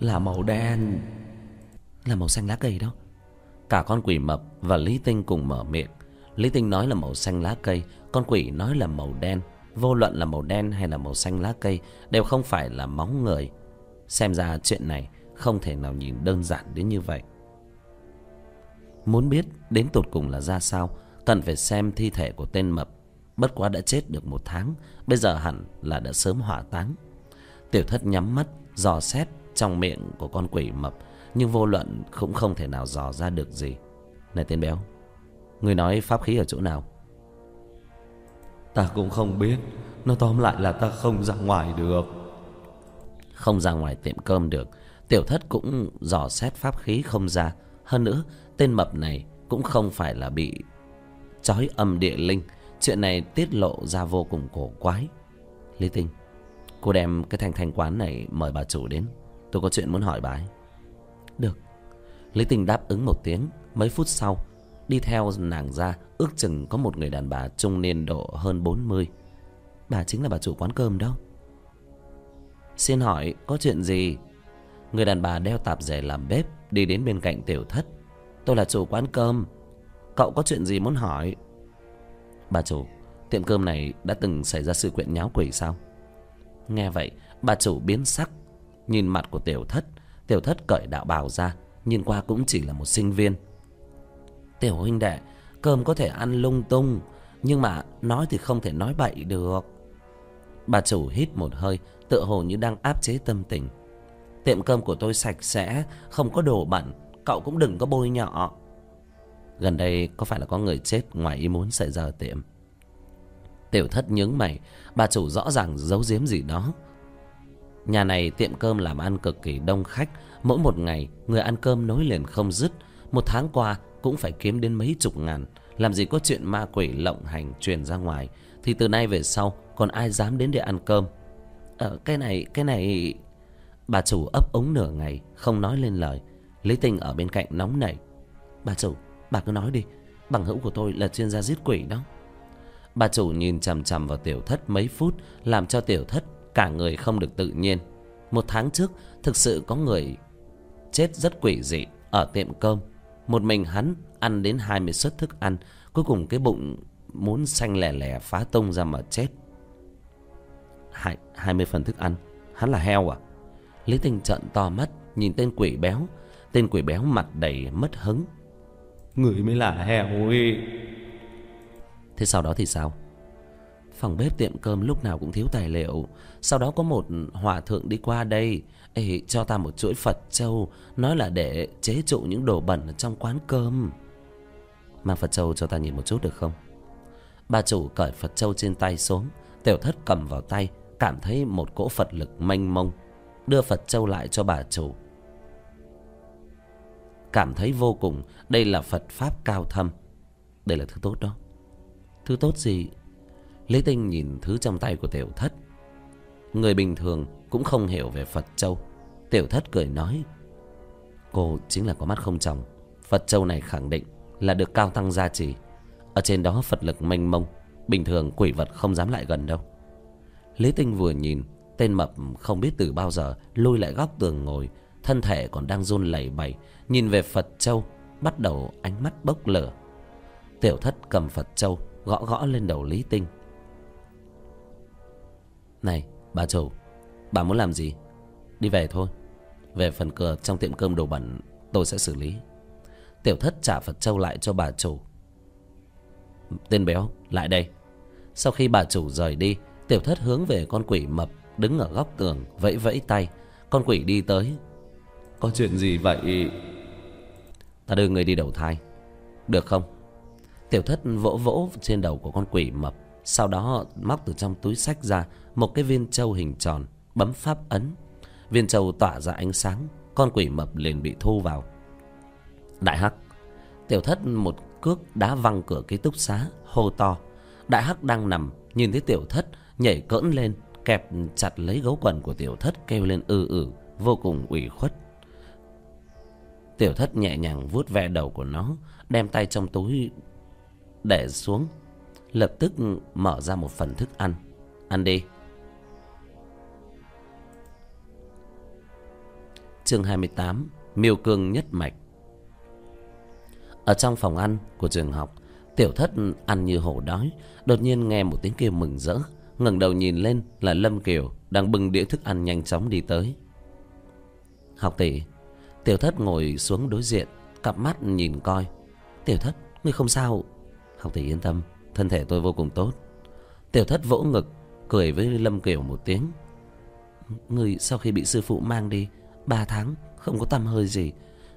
Là màu đen. Là màu xanh lá cây đó. Cả con quỷ mập và Lý Tinh cùng mở miệng. Lý Tinh nói là màu xanh lá cây Con quỷ nói là màu đen. Vô luận là màu đen hay là màu xanh lá cây Đều không phải là máu người. Xem ra chuyện này Không thể nào nhìn đơn giản đến như vậy Muốn biết đến tột cùng là ra sao Cần phải xem thi thể của tên mập. Bất quá đã chết được một tháng Bây giờ hẳn là đã sớm hỏa táng. Tiểu thất nhắm mắt Dò xét trong miệng của con quỷ mập Nhưng vô luận cũng không thể nào dò ra được gì. Này tên béo Người nói pháp khí ở chỗ nào? Ta cũng không biết Nó tóm lại là ta không ra ngoài được. Không ra ngoài tiệm cơm được Tiểu thất cũng dò xét pháp khí không ra. Hơn nữa Tên mập này cũng không phải là bị trói âm địa linh. Chuyện này tiết lộ ra vô cùng cổ quái. Lý Tinh, Cô đem cái thanh thanh quán này mời bà chủ đến. Tôi có chuyện muốn hỏi bà ấy. Được. Lý Tinh đáp ứng một tiếng. Mấy phút sau, Đi theo nàng ra, Ước chừng có một người đàn bà trung niên độ hơn 40 Bà chính là bà chủ quán cơm đó. Xin hỏi, có chuyện gì? Người đàn bà đeo tạp dề làm bếp, Đi đến bên cạnh tiểu thất. Tôi là chủ quán cơm. Cậu có chuyện gì muốn hỏi? Bà chủ, Tiệm cơm này đã từng xảy ra sự quyện nháo quỷ sao? Nghe vậy, Bà chủ biến sắc, Nhìn mặt của tiểu thất. Tiểu thất cởi đạo bào ra, Nhìn qua cũng chỉ là một sinh viên. Tiểu huynh đệ, Cơm có thể ăn lung tung, Nhưng mà nói thì không thể nói bậy được. Bà chủ hít một hơi, Tựa hồ như đang áp chế tâm tình. Tiệm cơm của tôi sạch sẽ, Không có đồ bẩn Cậu cũng đừng có bôi nhọ. Gần đây có phải là có người chết ngoài ý muốn xảy ra ở tiệm? Tiểu thất nhướng mày, Bà chủ rõ ràng giấu giếm gì đó. Nhà này tiệm cơm làm ăn cực kỳ đông khách, Mỗi một ngày người ăn cơm nối liền không dứt. Một tháng qua cũng phải kiếm đến mấy chục ngàn, Làm gì có chuyện ma quỷ lộng hành truyền ra ngoài. Thì từ nay về sau, còn ai dám đến để ăn cơm? Ờ cái này cái này Bà chủ ấp ống nửa ngày, Không nói lên lời. Lý Tinh ở bên cạnh nóng nảy. Bà chủ bà cứ nói đi Bằng hữu của tôi là chuyên gia giết quỷ đó. Bà chủ nhìn chằm chằm vào tiểu thất mấy phút Làm cho tiểu thất cả người không được tự nhiên. Một tháng trước Thực sự có người chết rất quỷ dị Ở tiệm cơm. Một mình hắn ăn đến 20 suất thức ăn Cuối cùng cái bụng muốn xanh lẻ lẻ phá tung ra mà chết. Hai, 20 phần thức ăn? Hắn là heo à? Lý Tinh trợn to mắt Nhìn tên quỷ béo Tên quỷ béo mặt đầy mất hứng. Người mới là heo ấy. Thế sau đó thì sao? Phòng bếp tiệm cơm lúc nào cũng thiếu tài liệu. Sau đó có một hòa thượng đi qua đây Ê, Cho ta một chuỗi Phật châu Nói là để chế trụ những đồ bẩn ở trong quán cơm. Mang Phật châu cho ta nhìn một chút được không? Bà chủ cởi Phật châu trên tay xuống Tiểu thất cầm vào tay Cảm thấy một cỗ Phật lực mênh mông Đưa Phật châu lại cho bà chủ Cảm thấy vô cùng. Đây là Phật Pháp cao thâm. Đây là thứ tốt đó. Thứ tốt gì? Lý Tinh nhìn thứ trong tay của tiểu thất. Người bình thường cũng không hiểu về Phật Châu. Tiểu thất cười nói, Cô chính là có mắt không chồng Phật Châu này khẳng định là được cao tăng gia trì. Ở trên đó Phật lực mênh mông, Bình thường quỷ vật không dám lại gần đâu. Lý Tinh vừa nhìn, Tên mập không biết từ bao giờ lôi lại góc tường ngồi, Thân thể còn đang run lẩy bẩy. Nhìn về Phật Châu, Bắt đầu ánh mắt bốc lửa. Tiểu thất cầm Phật Châu, Gõ gõ lên đầu Lý Tinh. Này, bà chủ, Bà muốn làm gì? Đi về thôi. Về phần cửa trong tiệm cơm đồ bẩn, Tôi sẽ xử lý. Tiểu thất trả Phật Châu lại cho bà chủ. Tên béo, lại đây. Sau khi bà chủ rời đi, Tiểu thất hướng về con quỷ mập Đứng ở góc tường, vẫy vẫy tay. Con quỷ đi tới. Có chuyện gì vậy? Ta đưa người đi đầu thai. Được không? Tiểu thất vỗ vỗ trên đầu của con quỷ mập. Sau đó móc từ trong túi sách ra Một cái viên châu hình tròn, Bấm pháp ấn. Viên châu tỏa ra ánh sáng, Con quỷ mập liền bị thu vào. Đại hắc, Tiểu thất một cước đá văng cửa ký túc xá, Hô to. Đại hắc đang nằm, Nhìn thấy tiểu thất, Nhảy cỡn lên, Kẹp chặt lấy gấu quần của tiểu thất, Kêu lên ư ử, Vô cùng ủy khuất. Tiểu thất nhẹ nhàng vuốt ve đầu của nó, Đem tay trong túi Để xuống. Lập tức mở ra một phần thức ăn. Ăn đi. Chương 28 Miêu cương nhất mạch. Ở trong phòng ăn của trường học, Tiểu thất ăn như hổ đói, Đột nhiên nghe một tiếng kêu mừng rỡ, ngẩng đầu nhìn lên là Lâm Kiều Đang bưng đĩa thức ăn nhanh chóng đi tới. Học tỷ Tiểu thất ngồi xuống đối diện Cặp mắt nhìn coi. Tiểu thất, ngươi không sao? Học tỷ yên tâm, thân thể tôi vô cùng tốt. Tiểu thất vỗ ngực Cười với Lâm Kiều một tiếng. Người sau khi bị sư phụ mang đi Ba tháng không có tâm hơi gì.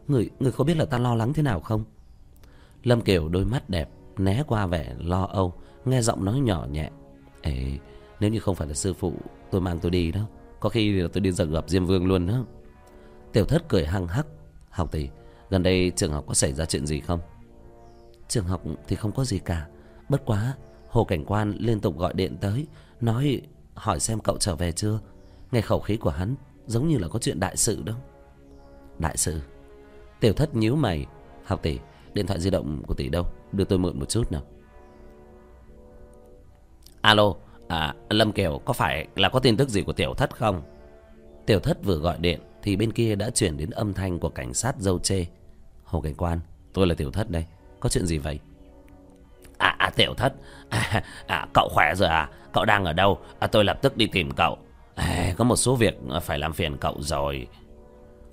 Người, người có biết là ta lo lắng thế nào không? Lâm Kiều đôi mắt đẹp Né qua vẻ lo âu Nghe giọng nói nhỏ nhẹ. Ê, nếu như không phải là sư phụ Tôi mang tôi đi đó. Có khi tôi đi giật gặp Diêm Vương luôn đó. Tiểu thất cười hăng hắc. Học tỷ gần đây trường học có xảy ra chuyện gì không? Trường học thì không có gì cả. Bất quá Hồ Cảnh Quan liên tục gọi điện tới Nói hỏi xem cậu trở về chưa? Nghe khẩu khí của hắn Giống như là có chuyện đại sự đâu Đại sự? Tiểu thất nhíu mày. Học tỷ Điện thoại di động của tỷ đâu? Đưa tôi mượn một chút nào. Alo à, Lâm Kiều có phải là có tin tức gì của tiểu thất không? Tiểu thất vừa gọi điện. Thì bên kia đã chuyển đến âm thanh của cảnh sát dâu chê. Hồ Cảnh Quan Tôi là tiểu thất đây Có chuyện gì vậy? À, à tiểu thất à, à, Cậu khỏe rồi à? Cậu đang ở đâu? À, Tôi lập tức đi tìm cậu. À, Có một số việc phải làm phiền cậu rồi.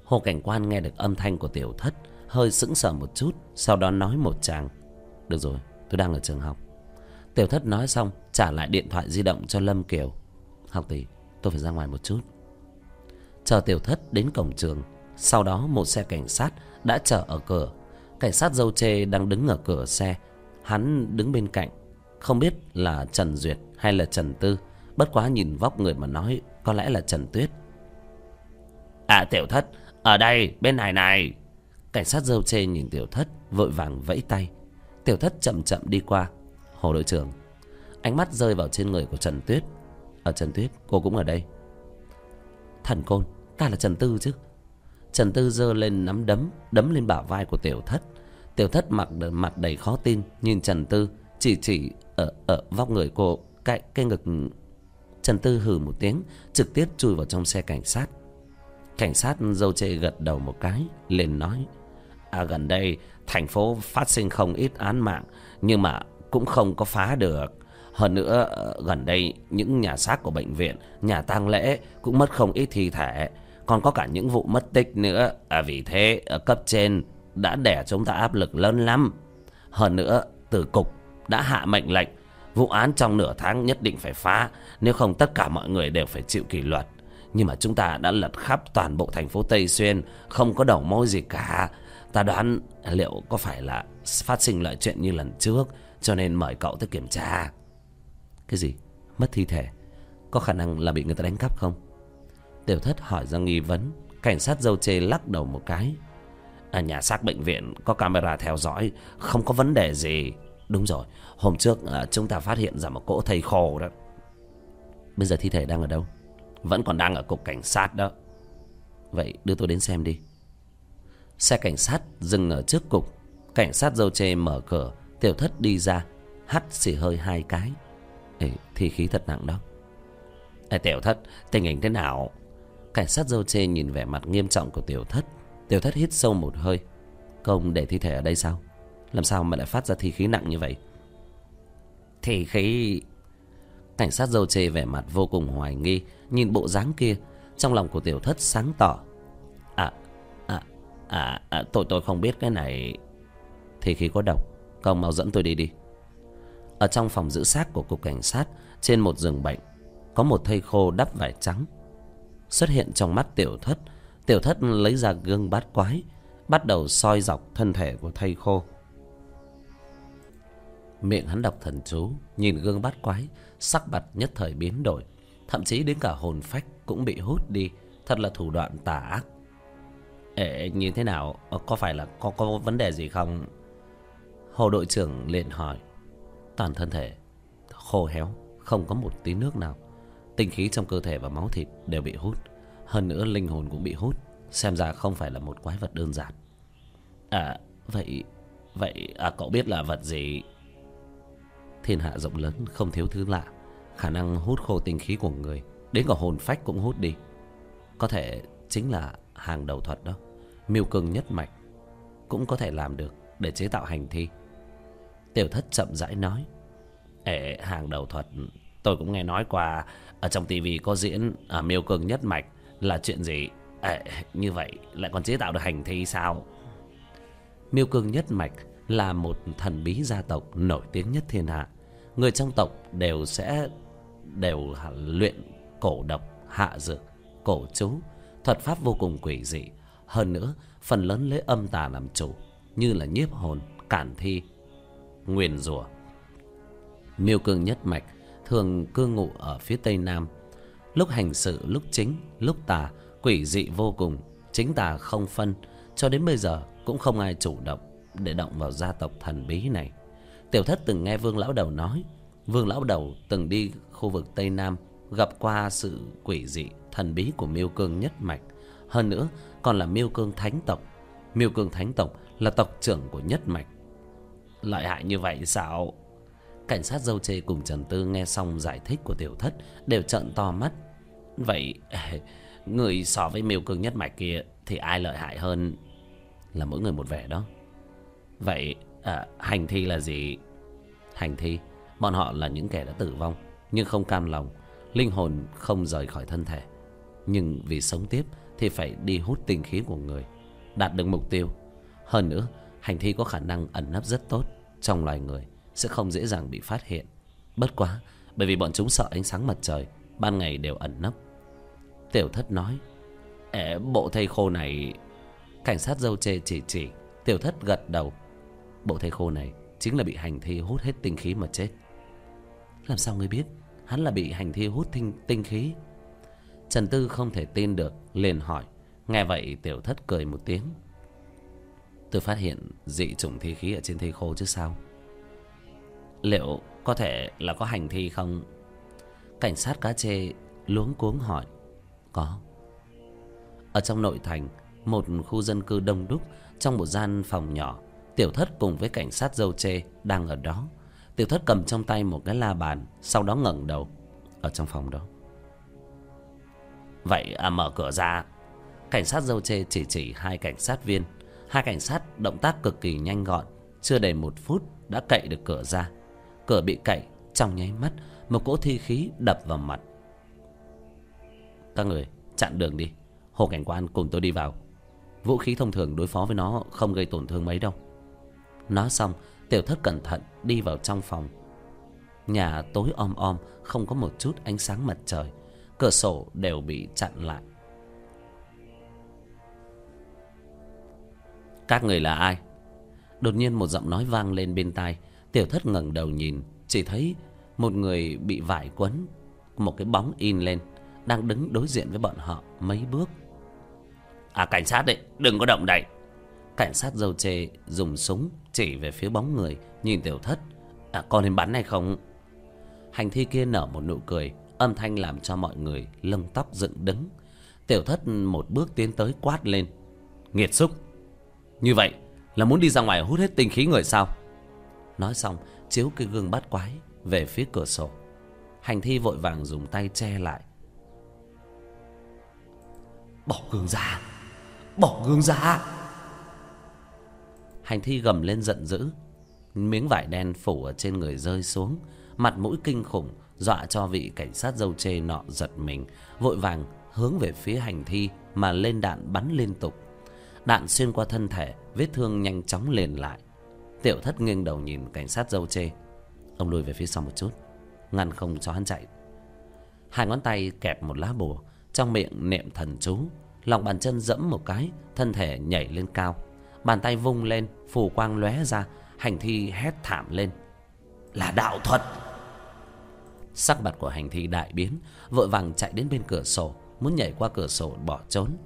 Hồ Cảnh Quan nghe được âm thanh của tiểu thất Hơi sững sờ một chút Sau đó nói một chàng Được rồi tôi đang ở trường học. Tiểu thất nói xong trả lại điện thoại di động cho Lâm Kiều. Học tỷ tôi phải ra ngoài một chút. Chờ tiểu thất đến cổng trường. Sau đó một xe cảnh sát đã chờ ở cửa. Cảnh sát dâu chê đang đứng ở cửa xe. Hắn đứng bên cạnh. Không biết là Trần Duyệt hay là Trần Tư. Bất quá nhìn vóc người mà nói, Có lẽ là Trần Tuyết. À tiểu thất, Ở đây, bên này này. Cảnh sát dâu chê nhìn tiểu thất, Vội vàng vẫy tay. Tiểu thất chậm chậm đi qua. Hồ đội trưởng, Ánh mắt rơi vào trên người của Trần Tuyết. Ở Trần Tuyết, cô cũng ở đây. Thần côn. Ta là Trần Tư chứ. Trần Tư giơ lên nắm đấm Đấm lên bả vai của tiểu thất. Tiểu thất mặc mặt đầy khó tin Nhìn Trần Tư Chỉ chỉ ở, ở vóc người cô Cái, cái ngực. Trần Tư hừ một tiếng Trực tiếp chui vào trong xe cảnh sát. Cảnh sát dâu chê gật đầu một cái liền nói À gần đây thành phố phát sinh không ít án mạng Nhưng mà cũng không có phá được. Hơn nữa ờ, gần đây những nhà xác của bệnh viện Nhà tang lễ cũng mất không ít thi thể. Còn có cả những vụ mất tích nữa. À, Vì thế ở cấp trên đã đẻ chúng ta áp lực lớn lắm. Hơn nữa từ cục đã hạ mệnh lệnh. Vụ án trong nửa tháng nhất định phải phá. Nếu không tất cả mọi người đều phải chịu kỷ luật. Nhưng mà chúng ta đã lật khắp toàn bộ thành phố Tây Xuyên Không có đầu mối gì cả. Ta đoán liệu có phải là phát sinh loại chuyện như lần trước Cho nên mời cậu tới kiểm tra. Cái gì? Mất thi thể. Có khả năng là bị người ta đánh cắp không? Tiểu thất hỏi ra nghi vấn. Cảnh sát dâu chê lắc đầu một cái. Ở nhà xác bệnh viện có camera theo dõi Không có vấn đề gì. Đúng rồi hôm trước ờ, chúng ta phát hiện ra một cỗ thầy khổ đó. Bây giờ thi thể đang ở đâu? Vẫn còn đang ở cục cảnh sát đó. Vậy đưa tôi đến xem đi. Xe cảnh sát dừng ở trước cục. Cảnh sát dâu chê mở cửa. Tiểu thất đi ra hắt xì hơi hai cái. Ê, thi khí thật nặng đó. Ê, tiểu thất tình hình thế nào? Cảnh sát dâu chê nhìn vẻ mặt nghiêm trọng của tiểu thất. Tiểu thất hít sâu một hơi. Công để thi thể ở đây sao? Làm sao mà lại phát ra thi khí nặng như vậy? Thi khí. Cảnh sát dâu chê vẻ mặt vô cùng hoài nghi nhìn bộ dáng kia. Trong lòng của tiểu thất sáng tỏ. À à à, à tôi tôi không biết cái này. Thì khí có độc. Công mau dẫn tôi đi đi. Ở trong phòng giữ xác của cục cảnh sát trên một giường bệnh có một thây khô đắp vải trắng xuất hiện trong mắt tiểu thất. Tiểu thất lấy ra gương bát quái, bắt đầu soi dọc thân thể của thầy khô. Miệng hắn đọc thần chú, nhìn gương bát quái, sắc mặt nhất thời biến đổi, thậm chí đến cả hồn phách cũng bị hút đi, thật là thủ đoạn tà ác. Ệ như thế nào? Ờ, có phải là có có vấn đề gì không? Hồ đội trưởng liền hỏi. Toàn thân thể khô héo, không có một tí nước nào tinh khí trong cơ thể và máu thịt đều bị hút. Hơn nữa, linh hồn cũng bị hút. Xem ra không phải là một quái vật đơn giản. À vậy vậy à cậu biết là vật gì? Thiên hạ rộng lớn, không thiếu thứ lạ. Khả năng hút khô tinh khí của người, đến cả hồn phách cũng hút đi. Có thể chính là hàng đầu thuật đó. Miêu cường nhất mạch cũng có thể làm được để chế tạo hành thi. Tiểu thất chậm rãi nói ể hàng đầu thuật tôi cũng nghe nói qua, ở trong tivi có diễn ở miêu cương nhất mạch là chuyện gì? Ệ như vậy lại còn chế tạo được hành thi sao? Miêu cương nhất mạch là một thần bí gia tộc nổi tiếng nhất thiên hạ. Người trong tộc đều sẽ, đều luyện cổ độc, hạ dược, cổ chú, thuật pháp vô cùng quỷ dị. Hơn nữa, phần lớn lấy âm tà làm chủ như là nhiếp hồn, cản thi, nguyền rủa. Miêu cương nhất mạch thường cư ngụ ở phía tây nam. Lúc hành sự, lúc chính, lúc tà, quỷ dị vô cùng. Chính tà không phân, cho đến bây giờ cũng không ai chủ động để động vào gia tộc thần bí này. Tiểu thất từng nghe vương lão đầu nói, vương lão đầu từng đi khu vực tây nam gặp qua sự quỷ dị thần bí của miêu cương nhất mạch. Hơn nữa, còn là miêu cương thánh tộc. Miêu cương thánh tộc là tộc trưởng của nhất mạch. Lợi hại như vậy sao? Cảnh sát dâu chê cùng trần tư nghe xong giải thích của tiểu thất đều trợn to mắt. Vậy người so với miêu cương nhất mạch kia thì ai lợi hại hơn? Là mỗi người một vẻ đó. Vậy à, hành thi là gì? Hành thi bọn họ là những kẻ đã tử vong nhưng không cam lòng linh hồn không rời khỏi thân thể. Nhưng vì sống tiếp thì phải đi hút tinh khí của người đạt được mục tiêu. Hơn nữa hành thi có khả năng ẩn nấp rất tốt trong loài người sẽ không dễ dàng bị phát hiện. Bất quá bởi vì bọn chúng sợ ánh sáng mặt trời ban ngày đều ẩn nấp. Tiểu thất nói ẻ bộ thây khô này cảnh sát dâu chê chỉ chỉ tiểu thất gật đầu. Bộ thây khô này chính là bị hành thi hút hết tinh khí mà chết. Làm sao ngươi biết? Hắn là bị hành thi hút tinh, tinh khí. Trần tư không thể tin được liền hỏi. Nghe vậy tiểu thất cười một tiếng. Tôi phát hiện dị chủng thi khí ở trên thây khô chứ sao? Liệu có thể là có hành thi không? Cảnh sát cá chê luống cuống hỏi. Có. Ở trong nội thành một khu dân cư đông đúc trong một gian phòng nhỏ tiểu thất cùng với cảnh sát dâu chê đang ở đó. Tiểu thất cầm trong tay một cái la bàn sau đó ngẩng đầu ở trong phòng đó. Vậy à, mở cửa ra. Cảnh sát dâu chê chỉ chỉ hai cảnh sát viên. Hai cảnh sát động tác cực kỳ nhanh gọn chưa đầy một phút đã cậy được cửa ra cửa bị cậy trong nháy mắt, một cỗ thi khí đập vào mặt. Các người, chặn đường đi. Hồ cảnh quan cùng tôi đi vào. Vũ khí thông thường đối phó với nó không gây tổn thương mấy đâu. Nói xong, tiểu thất cẩn thận đi vào trong phòng. Nhà tối om om, không có một chút ánh sáng mặt trời. Cửa sổ đều bị chặn lại. Các người là ai? Đột nhiên một giọng nói vang lên bên tai tiểu thất ngẩng đầu nhìn chỉ thấy một người bị vải quấn một cái bóng in lên đang đứng đối diện với bọn họ mấy bước. À cảnh sát đấy đừng có động đậy. Cảnh sát dâu chê dùng súng chỉ về phía bóng người nhìn tiểu thất. À, Con nên bắn hay không? Hành thi kia nở một nụ cười Âm thanh làm cho mọi người lông tóc dựng đứng. Tiểu thất một bước tiến tới quát lên. Nghiệt xúc. Như vậy là muốn đi ra ngoài hút hết tinh khí người sao? Nói xong, Chiếu cái gương bắt quái Về phía cửa sổ. Hành thi vội vàng dùng tay che lại. Bỏ gương ra. Bỏ gương ra. Hành thi gầm lên giận dữ. Miếng vải đen phủ ở trên người rơi xuống. Mặt mũi kinh khủng, Dọa cho vị cảnh sát dâu chê nọ giật mình. Vội vàng hướng về phía hành thi Mà lên đạn bắn liên tục. Đạn xuyên qua thân thể, Vết thương nhanh chóng liền lại. Tiểu thất nghiêng đầu nhìn cảnh sát dâu chê. Ông lùi về phía sau một chút, Ngăn không cho hắn chạy. Hai ngón tay kẹp một lá bùa, Trong miệng niệm thần chú. Lòng bàn chân dẫm một cái, Thân thể nhảy lên cao. Bàn tay vung lên, Phù quang lóe ra, Hành thi hét thảm lên. Là đạo thuật! Sắc mặt của hành thi đại biến, Vội vàng chạy đến bên cửa sổ, Muốn nhảy qua cửa sổ bỏ trốn.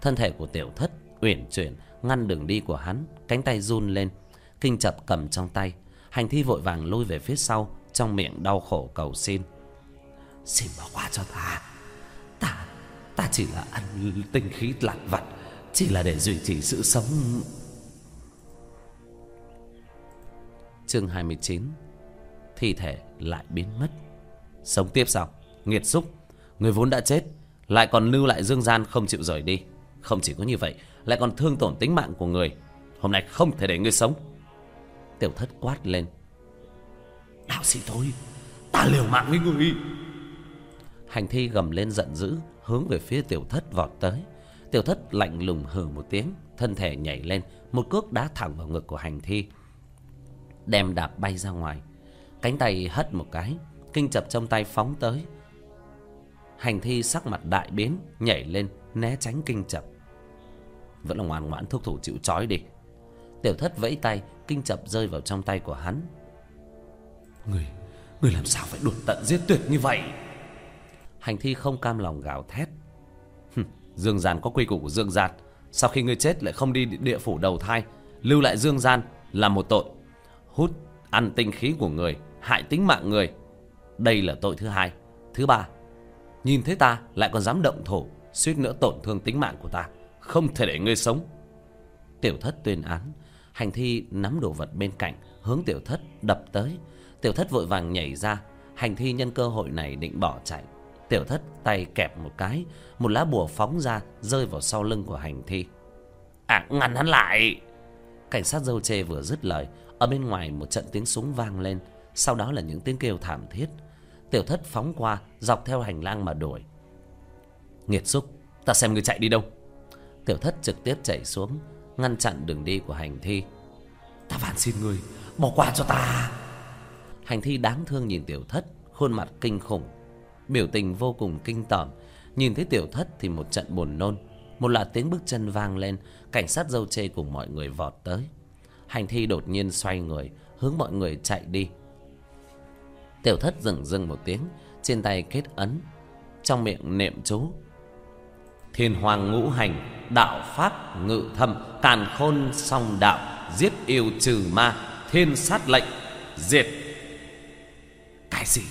Thân thể của tiểu thất uyển chuyển, Ngăn đường đi của hắn, Cánh tay run lên. Kinh chập cầm trong tay. Hành thi vội vàng lui về phía sau, Trong miệng đau khổ cầu xin. Xin bỏ qua cho ta. Ta Ta chỉ là ăn tinh khí lặt vặt Chỉ là để duy trì sự sống. Chương 29 Thi thể lại biến mất. Sống tiếp sao Nghiệt xúc. Người vốn đã chết, Lại còn lưu lại dương gian không chịu rời đi. Không chỉ có như vậy, Lại còn thương tổn tính mạng của người. Hôm nay không thể để ngươi sống. Tiểu thất quát lên. Đạo sĩ thôi Ta liều mạng với người Hành thi gầm lên giận dữ Hướng về phía tiểu thất vọt tới. Tiểu thất lạnh lùng hừ một tiếng Thân thể nhảy lên Một cước đá thẳng vào ngực của hành thi. Đem đạp bay ra ngoài. Cánh tay hất một cái Kinh chập trong tay phóng tới. Hành thi sắc mặt đại biến Nhảy lên né tránh kinh chập. Vẫn là ngoan ngoãn thúc thủ chịu trói đi. Tiểu thất vẫy tay Kinh chập rơi vào trong tay của hắn. Người Người làm sao phải đuổi tận giết tuyệt như vậy? Hành thi không cam lòng gào thét. Dương gian có quy củ của Dương gian. Sau khi ngươi chết lại không đi địa phủ đầu thai Lưu lại Dương gian là một tội. Hút ăn tinh khí của người Hại tính mạng người. Đây là tội thứ hai. Thứ ba Nhìn thấy ta lại còn dám động thổ Suýt nữa tổn thương tính mạng của ta. Không thể để ngươi sống. Tiểu thất tuyên án Hành thi nắm đồ vật bên cạnh, Hướng tiểu thất đập tới. Tiểu thất vội vàng nhảy ra. Hành thi nhân cơ hội này định bỏ chạy. Tiểu thất tay kẹp một cái, Một lá bùa phóng ra, Rơi vào sau lưng của hành thi. À ngăn hắn lại! Cảnh sát dâu chê vừa dứt lời, Ở bên ngoài một trận tiếng súng vang lên. Sau đó là những tiếng kêu thảm thiết. Tiểu thất phóng qua, Dọc theo hành lang mà đuổi. Nghiệt xúc, Ta xem người chạy đi đâu? Tiểu thất trực tiếp chạy xuống. Ngăn chặn đường đi của hành thi. Ta van xin người Bỏ qua cho ta. Hành thi đáng thương nhìn tiểu thất, Khuôn mặt kinh khủng, Biểu tình vô cùng kinh tởm. Nhìn thấy tiểu thất thì một trận buồn nôn, Một loạt tiếng bước chân vang lên, Cảnh sát dâu chê cùng mọi người vọt tới. Hành thi đột nhiên xoay người, Hướng mọi người chạy đi. Tiểu thất dừng dừng một tiếng, Trên tay kết ấn, Trong miệng niệm chú Thiên hoàng ngũ hành, Đạo pháp ngự thâm, Càn khôn song đạo, Giết yêu trừ ma, Thiên sát lệnh, Diệt. Cái gì?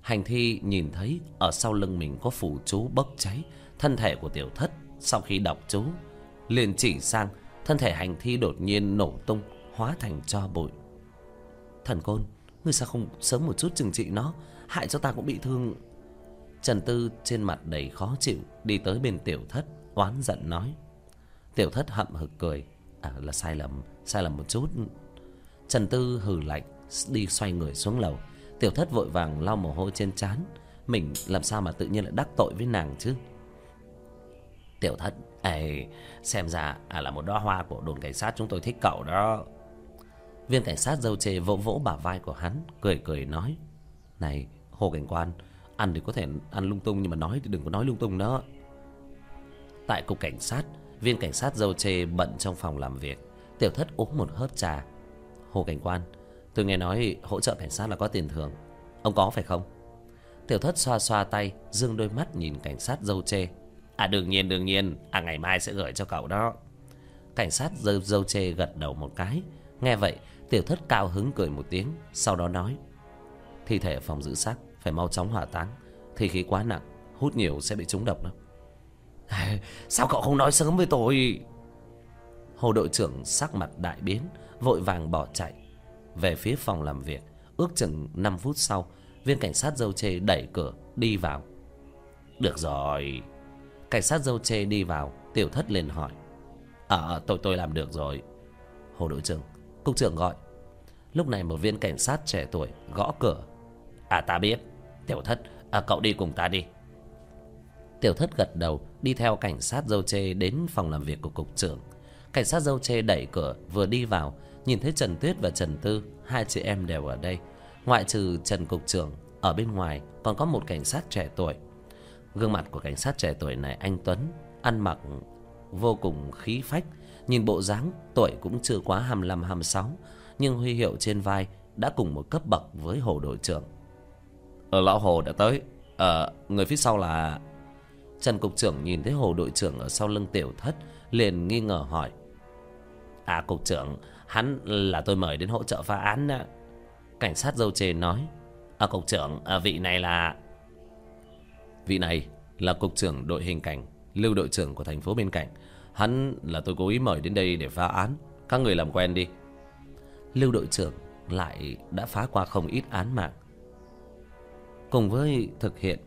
Hành thi nhìn thấy Ở sau lưng mình có phủ chú bốc cháy, Thân thể của tiểu thất Sau khi đọc chú, liền chỉ sang, Thân thể hành thi đột nhiên nổ tung, Hóa thành cho bụi. Thần côn, Ngươi sao không sớm một chút chừng trị nó? Hại cho ta cũng bị thương. Trần Tư trên mặt đầy khó chịu Đi tới bên tiểu thất Oán giận nói. Tiểu thất hậm hực cười. À là sai lầm Sai lầm một chút. Trần Tư hừ lạnh Đi xoay người xuống lầu. Tiểu thất vội vàng lau mồ hôi trên trán. Mình làm sao mà tự nhiên lại đắc tội với nàng chứ? Tiểu thất Ê, xem ra à, là một đóa hoa của đồn cảnh sát chúng tôi thích cậu đó. Viên cảnh sát dâu chê vỗ vỗ bả vai của hắn Cười cười nói. Này Hồ Cảnh Quan Ăn thì có thể ăn lung tung Nhưng mà nói thì đừng có nói lung tung đó. Tại cục cảnh sát Viên cảnh sát dâu chê bận trong phòng làm việc. Tiểu thất uống một hớp trà. Hồ Cảnh Quan Tôi nghe nói hỗ trợ cảnh sát là có tiền thưởng. Ông có phải không? Tiểu thất xoa xoa tay Dương đôi mắt nhìn cảnh sát dâu chê. À đương nhiên đương nhiên. À ngày mai sẽ gửi cho cậu đó. Cảnh sát dâu, dâu chê gật đầu một cái. Nghe vậy tiểu thất cao hứng cười một tiếng sau đó nói. Thi thể ở phòng giữ xác phải mau chóng hỏa táng. Thi khí quá nặng hút nhiều sẽ bị trúng độc đó. Sao cậu không nói sớm với tôi? Hồ đội trưởng sắc mặt đại biến vội vàng bỏ chạy. Về phía phòng làm việc ước chừng năm phút sau viên cảnh sát dâu chê đẩy cửa đi vào. Được rồi. Cảnh sát dâu chê đi vào tiểu thất liền hỏi. Ờ tôi tôi làm được rồi. Hồ đội trưởng cục trưởng gọi. Lúc này một viên cảnh sát trẻ tuổi gõ cửa. À ta biết tiểu thất à, cậu đi cùng ta đi. Tiểu thất gật đầu đi theo cảnh sát dâu chê đến phòng làm việc của cục trưởng. Cảnh sát dâu chê đẩy cửa vừa đi vào nhìn thấy trần tuyết và trần tư hai chị em đều ở đây. Ngoại trừ trần cục trưởng ở bên ngoài còn có một cảnh sát trẻ tuổi. Gương mặt của cảnh sát trẻ tuổi này anh tuấn ăn mặc vô cùng khí phách nhìn bộ dáng tuổi cũng chưa quá hai mươi lăm hai mươi sáu nhưng huy hiệu trên vai đã cùng một cấp bậc với hồ đội trưởng ở lão hồ đã tới. Ờ người phía sau là trần cục trưởng nhìn thấy hồ đội trưởng ở sau lưng tiểu thất liền nghi ngờ hỏi. À cục trưởng hắn là tôi mời đến hỗ trợ phá án đó. cảnh sát dâu chê nói. À cục trưởng à, vị này là vị này là cục trưởng đội hình cảnh lưu đội trưởng của thành phố bên cạnh. Hắn là tôi cố ý mời đến đây để phá án. Các người làm quen đi. Lưu đội trưởng lại đã phá qua không ít án mạng cùng với thực hiện,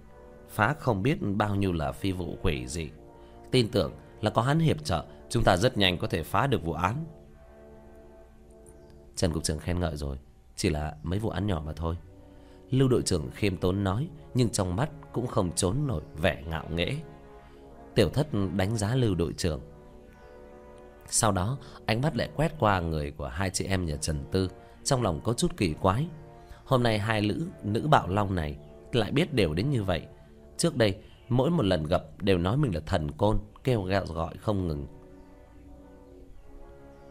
phá không biết bao nhiêu là phi vụ quỷ dị. Tin tưởng là có hắn hiệp trợ, chúng ta rất nhanh có thể phá được vụ án. Trần cục trưởng khen ngợi rồi, chỉ là mấy vụ án nhỏ mà thôi. Lưu đội trưởng khiêm tốn nói, nhưng trong mắt cũng không trốn nổi vẻ ngạo nghễ. Tiểu thất đánh giá lưu đội trưởng. Sau đó, ánh mắt lại quét qua người của hai chị em nhà trần tư, trong lòng có chút kỳ quái. Hôm nay hai nữ nữ bạo long này lại biết đều đến như vậy. Trước đây, mỗi một lần gặp đều nói mình là thần côn, kêu gạo gọi không ngừng.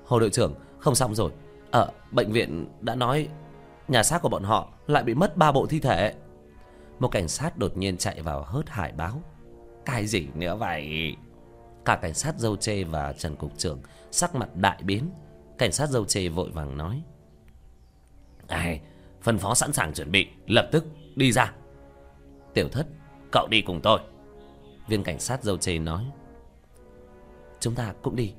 Hồ đội trưởng, không xong rồi. Ở bệnh viện đã nói nhà xác của bọn họ lại bị mất ba bộ thi thể. Một cảnh sát đột nhiên chạy vào hớt hải báo. Cái gì nữa vậy? Cả cảnh sát dâu chê và trần cục trưởng sắc mặt đại biến. Cảnh sát dâu chê vội vàng nói. Ai phân phó sẵn sàng chuẩn bị, lập tức đi ra tiểu thất, cậu đi cùng tôi. Viên cảnh sát dâu chê nói. Chúng ta cũng đi.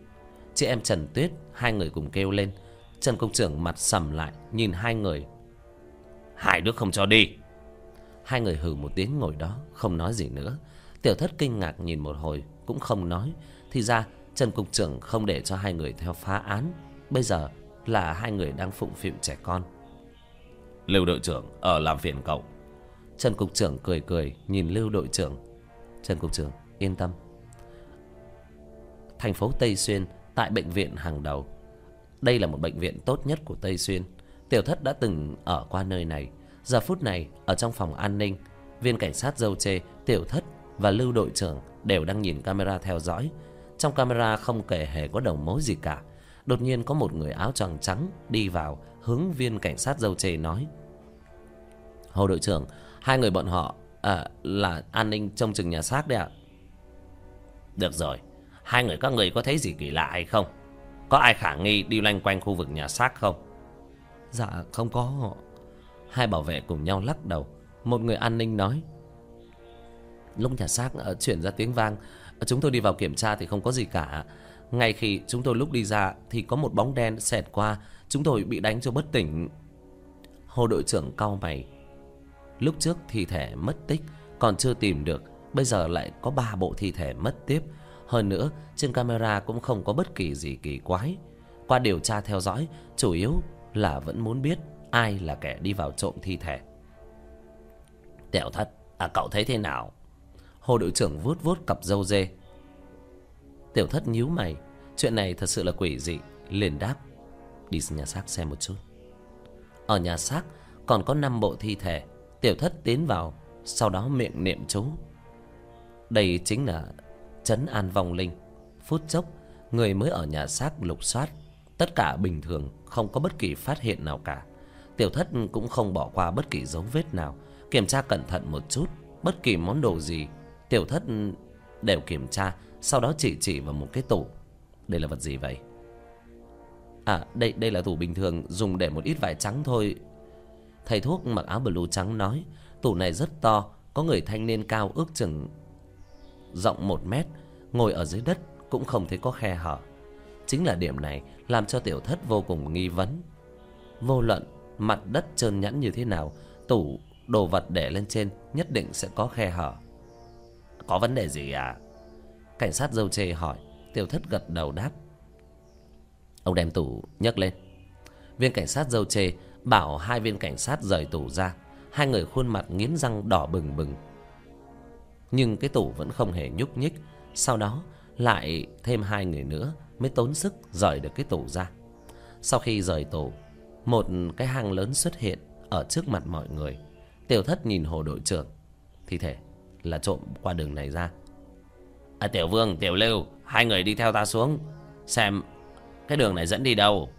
Chị em trần tuyết, hai người cùng kêu lên. Trần cục trưởng mặt sầm lại, nhìn hai người. Hai đứa không cho đi. Hai người hừ một tiếng ngồi đó, không nói gì nữa. Tiểu thất kinh ngạc nhìn một hồi, cũng không nói. Thì ra, trần cục trưởng không để cho hai người theo phá án. Bây giờ là hai người đang phụng phịu trẻ con. Lưu đội trưởng, ở làm phiền cậu trần cục trưởng cười cười, nhìn lưu đội trưởng. Trần cục trưởng, yên tâm. Thành phố tây xuyên tại bệnh viện hàng đầu. Đây là một bệnh viện tốt nhất của tây xuyên. Tiểu thất đã từng ở qua nơi này. Giờ phút này, ở trong phòng an ninh, viên cảnh sát dâu chê, tiểu thất và lưu đội trưởng đều đang nhìn camera theo dõi. Trong camera không kể hề có đầu mối gì cả. Đột nhiên có một người áo choàng trắng đi vào, hướng viên cảnh sát dâu chê nói, hồ đội trưởng hai người bọn họ à, là an ninh trông chừng nhà xác đấy ạ. Được rồi hai người các người có thấy gì kỳ lạ hay không? Có ai khả nghi đi loanh quanh khu vực nhà xác không? Dạ không có. Hai bảo vệ cùng nhau lắc đầu. Một người an ninh nói lúc nhà xác ờ, chuyển ra tiếng vang ờ, chúng tôi đi vào kiểm tra thì không có gì cả. Ngay khi chúng tôi lúc đi ra thì có một bóng đen xẹt qua chúng tôi bị đánh cho bất tỉnh. Hồ đội trưởng cau mày lúc trước thi thể mất tích, còn chưa tìm được, bây giờ lại có ba bộ thi thể mất tiếp. Hơn nữa, trên camera cũng không có bất kỳ gì kỳ quái. Qua điều tra theo dõi, chủ yếu là vẫn muốn biết ai là kẻ đi vào trộm thi thể. Tiểu thất à cậu thấy thế nào? Hồ đội trưởng vuốt vuốt cặp râu dê. Tiểu thất nhíu mày, chuyện này thật sự là quỷ dị, liền đáp. Đi nhà xác xem một chút. Ở nhà xác còn có năm bộ thi thể tiểu thất tiến vào, sau đó miệng niệm chú. Đây chính là trấn an vong linh. Phút chốc, người mới ở nhà xác lục soát. Tất cả bình thường, không có bất kỳ phát hiện nào cả. Tiểu thất cũng không bỏ qua bất kỳ dấu vết nào. Kiểm tra cẩn thận một chút, bất kỳ món đồ gì, tiểu thất đều kiểm tra, sau đó chỉ chỉ vào một cái tủ. Đây là vật gì vậy? À đây đây là tủ bình thường, Dùng để một ít vải trắng thôi. Thầy thuốc mặc áo blue trắng nói, Tủ này rất to, Có người thanh niên cao ước chừng Rộng một mét, Ngồi ở dưới đất cũng không thấy có khe hở. Chính là điểm này Làm cho tiểu thất vô cùng nghi vấn. Vô luận mặt đất trơn nhẵn như thế nào, Tủ đồ vật để lên trên Nhất định sẽ có khe hở. Có vấn đề gì à? Cảnh sát dâu chê hỏi. Tiểu thất gật đầu đáp. Ông đem tủ nhấc lên. Viên cảnh sát dâu chê Bảo hai viên cảnh sát rời tủ ra. Hai người khuôn mặt nghiến răng đỏ bừng bừng. Nhưng cái tủ vẫn không hề nhúc nhích. Sau đó lại thêm hai người nữa Mới tốn sức rời được cái tủ ra. Sau khi rời tủ Một cái hang lớn xuất hiện Ở trước mặt mọi người. Tiểu thất nhìn hồ đội trưởng. Thi thể là trộm qua đường này ra. À, Tiểu vương, tiểu lưu Hai người đi theo ta xuống. Xem cái đường này dẫn đi đâu?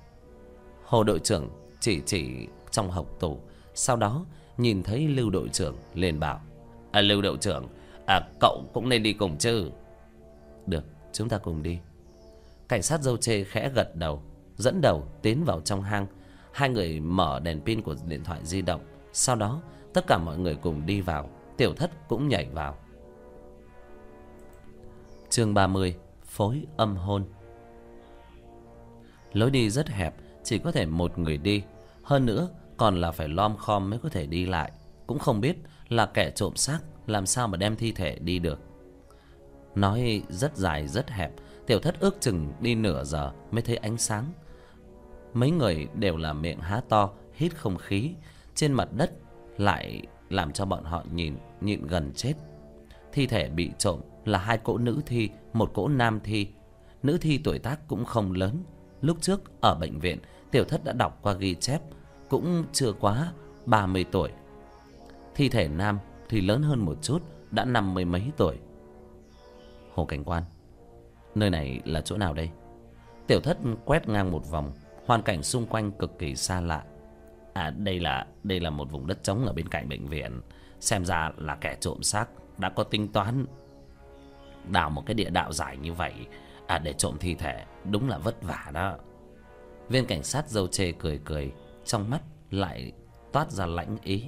Hồ đội trưởng chỉ chỉ trong hộc tủ. Sau đó nhìn thấy Lưu đội trưởng liền bảo à, Lưu đội trưởng à, Cậu cũng nên đi cùng chứ? Được chúng ta cùng đi. Cảnh sát dâu chê khẽ gật đầu Dẫn đầu tiến vào trong hang. Hai người mở đèn pin của điện thoại di động. Sau đó tất cả mọi người cùng đi vào. Tiểu thất cũng nhảy vào. Chương 30 Phối âm hôn. Lối đi rất hẹp Chỉ có thể một người đi. Hơn nữa, còn là phải lom khom mới có thể đi lại. Cũng không biết là kẻ trộm xác Làm sao mà đem thi thể đi được. Nói rất dài, rất hẹp, Tiểu thất ước chừng đi nửa giờ Mới thấy ánh sáng. Mấy người đều là miệng há to, Hít không khí. Trên mặt đất lại làm cho bọn họ nhìn, nhịn gần chết. Thi thể bị trộm là hai cỗ nữ thi, Một cỗ nam thi. Nữ thi tuổi tác cũng không lớn. Lúc trước ở bệnh viện Tiểu thất đã đọc qua ghi chép, Cũng chưa quá 30 tuổi. Thi thể nam thì lớn hơn một chút, Đã năm mươi mấy tuổi. Hồ Cảnh Quan, Nơi này là chỗ nào đây? Tiểu thất quét ngang một vòng, Hoàn cảnh xung quanh cực kỳ xa lạ. À đây là đây là một vùng đất trống ở bên cạnh bệnh viện. Xem ra là kẻ trộm xác Đã có tính toán Đào một cái địa đạo dài như vậy. À để trộm thi thể Đúng là vất vả đó. Viên cảnh sát dâu chê cười cười Trong mắt lại toát ra lãnh ý.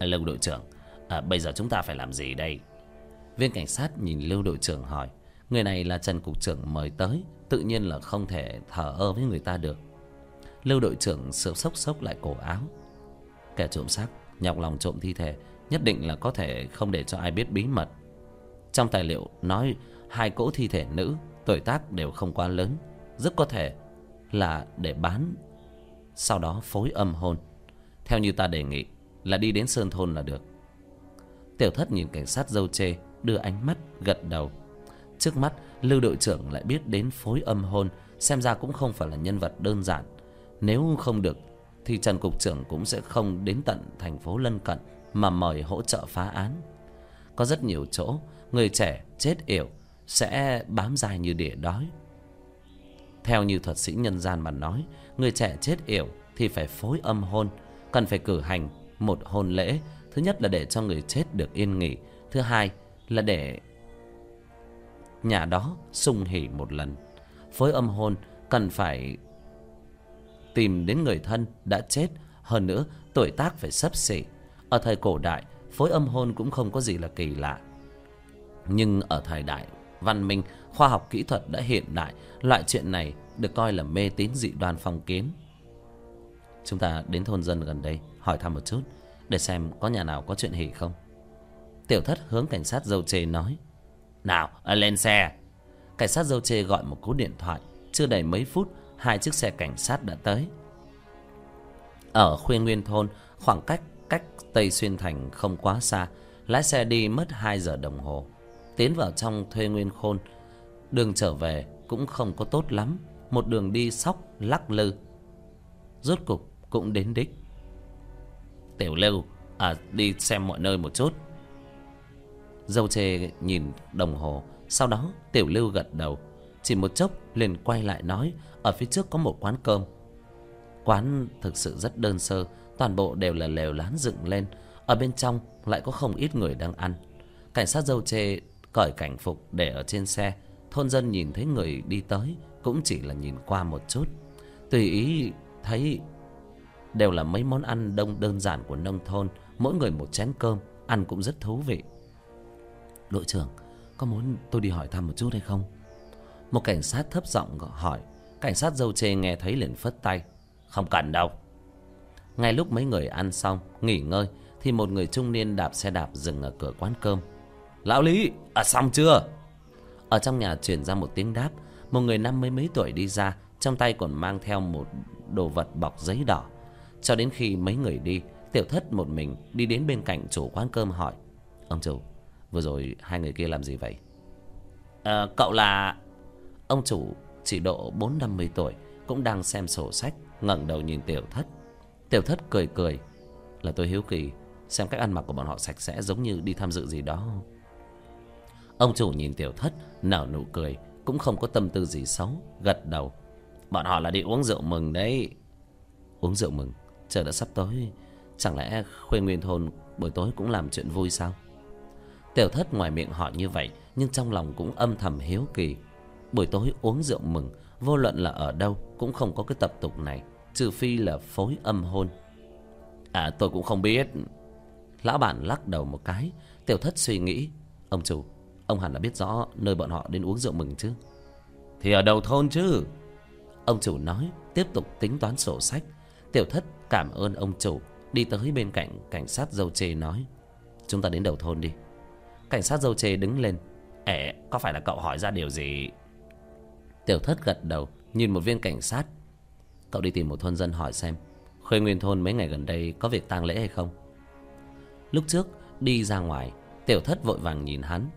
Lưu đội trưởng à, Bây giờ chúng ta phải làm gì đây? Viên cảnh sát nhìn Lưu đội trưởng hỏi. Người này là Trần Cục trưởng mời tới Tự nhiên là không thể thở ơ với người ta được. Lưu đội trưởng sửa sốc sốc lại cổ áo. Kẻ trộm xác Nhọc lòng trộm thi thể Nhất định là có thể không để cho ai biết bí mật. Trong tài liệu nói Hai cỗ thi thể nữ Tuổi tác đều không quá lớn. Rất có thể là để bán, Sau đó phối âm hôn. Theo như ta đề nghị, Là đi đến Sơn Thôn là được. Tiểu thất nhìn cảnh sát dâu chê, Đưa ánh mắt gật đầu. Trước mắt, Lưu đội trưởng lại biết đến phối âm hôn, Xem ra cũng không phải là nhân vật đơn giản. Nếu không được, Thì Trần Cục trưởng cũng sẽ không đến tận thành phố lân cận Mà mời hỗ trợ phá án. Có rất nhiều chỗ, Người trẻ, chết yểu, Sẽ bám dài như đỉa đói. Theo như thuật sĩ nhân gian mà nói, Người trẻ chết yểu Thì phải phối âm hôn, Cần phải cử hành một hôn lễ. Thứ nhất là để cho người chết được yên nghỉ, Thứ hai là để nhà đó sung hỉ một lần. Phối âm hôn cần phải tìm đến người thân đã chết, hơn nữa tuổi tác phải sấp xỉ. Ở thời cổ đại, phối âm hôn cũng không có gì là kỳ lạ. Nhưng ở thời đại văn minh khoa học kỹ thuật đã hiện đại. Loại chuyện này được coi là mê tín dị đoan phong kiến. Chúng ta đến thôn dân gần đây, hỏi thăm một chút, để xem có nhà nào có chuyện hỉ không. Tiểu thất hướng cảnh sát dâu chê nói, nào ờ, lên xe. Cảnh sát dâu chê gọi một cú điện thoại. Chưa đầy mấy phút, Hai chiếc xe cảnh sát đã tới. Ở khuya nguyên thôn, Khoảng cách cách Tây Xuyên Thành không quá xa, Lái xe đi mất 2 giờ đồng hồ. Tiến vào trong thuê nguyên khôn Đường trở về cũng không có tốt lắm. Một đường đi sóc, lắc lư. Rốt cục cũng đến đích. Tiểu lưu À đi xem mọi nơi một chút. Dâu chê nhìn đồng hồ. Sau đó, tiểu lưu gật đầu. Chỉ một chốc liền quay lại nói, Ở phía trước có một quán cơm. Quán thực sự rất đơn sơ, Toàn bộ đều là lều lán dựng lên. Ở bên trong lại có không ít người đang ăn. Cảnh sát dâu chê cởi cảnh phục để ở trên xe. Thôn dân nhìn thấy người đi tới cũng chỉ là nhìn qua một chút. Tùy ý thấy đều là mấy món ăn đông đơn giản của nông thôn, mỗi người một chén cơm, ăn cũng rất thú vị. Đội trưởng, có muốn tôi đi hỏi thăm một chút hay không? Một cảnh sát thấp giọng hỏi. Cảnh sát dâu chê nghe thấy liền phất tay. Không cần đâu. Ngay lúc mấy người ăn xong, nghỉ ngơi, thì một người trung niên đạp xe đạp dừng ở cửa quán cơm. Lão lý à xong chưa? Ở trong nhà truyền ra một tiếng đáp. Một người năm mươi mấy tuổi đi ra trong tay còn mang theo một đồ vật bọc giấy đỏ. Cho đến khi mấy người đi tiểu thất một mình đi đến bên cạnh chủ quán cơm hỏi ông chủ vừa rồi hai người kia làm gì vậy? À, cậu là ông chủ chỉ độ bốn năm mươi tuổi cũng đang xem sổ sách ngẩng đầu nhìn tiểu thất. Tiểu thất cười cười là tôi hiếu kỳ xem cách ăn mặc của bọn họ sạch sẽ giống như đi tham dự gì đó ông chủ nhìn tiểu thất, nở nụ cười, cũng không có tâm tư gì xấu, gật đầu. Bọn họ là đi uống rượu mừng đấy. Uống rượu mừng? Trời đã sắp tối. Chẳng lẽ khuê nguyên thôn buổi tối cũng làm chuyện vui sao? Tiểu thất ngoài miệng họ như vậy, nhưng trong lòng cũng âm thầm hiếu kỳ. Buổi tối uống rượu mừng, vô luận là ở đâu cũng không có cái tập tục này, trừ phi là phối âm hôn. À tôi cũng không biết. Lão bản lắc đầu một cái, tiểu thất suy nghĩ. Ông chủ ông hẳn là biết rõ nơi bọn họ đến uống rượu mừng chứ. Thì ở đầu thôn chứ. Ông chủ nói, tiếp tục tính toán sổ sách. Tiểu thất cảm ơn ông chủ, đi tới bên cạnh cảnh sát dâu chê nói, chúng ta đến đầu thôn đi. Cảnh sát dâu chê đứng lên ẻ có phải là cậu hỏi ra điều gì? Tiểu thất gật đầu, nhìn một viên cảnh sát. Cậu đi tìm một thôn dân hỏi xem, khuê nguyên thôn mấy ngày gần đây có việc tang lễ hay không? Lúc trước, đi ra ngoài, tiểu thất vội vàng nhìn hắn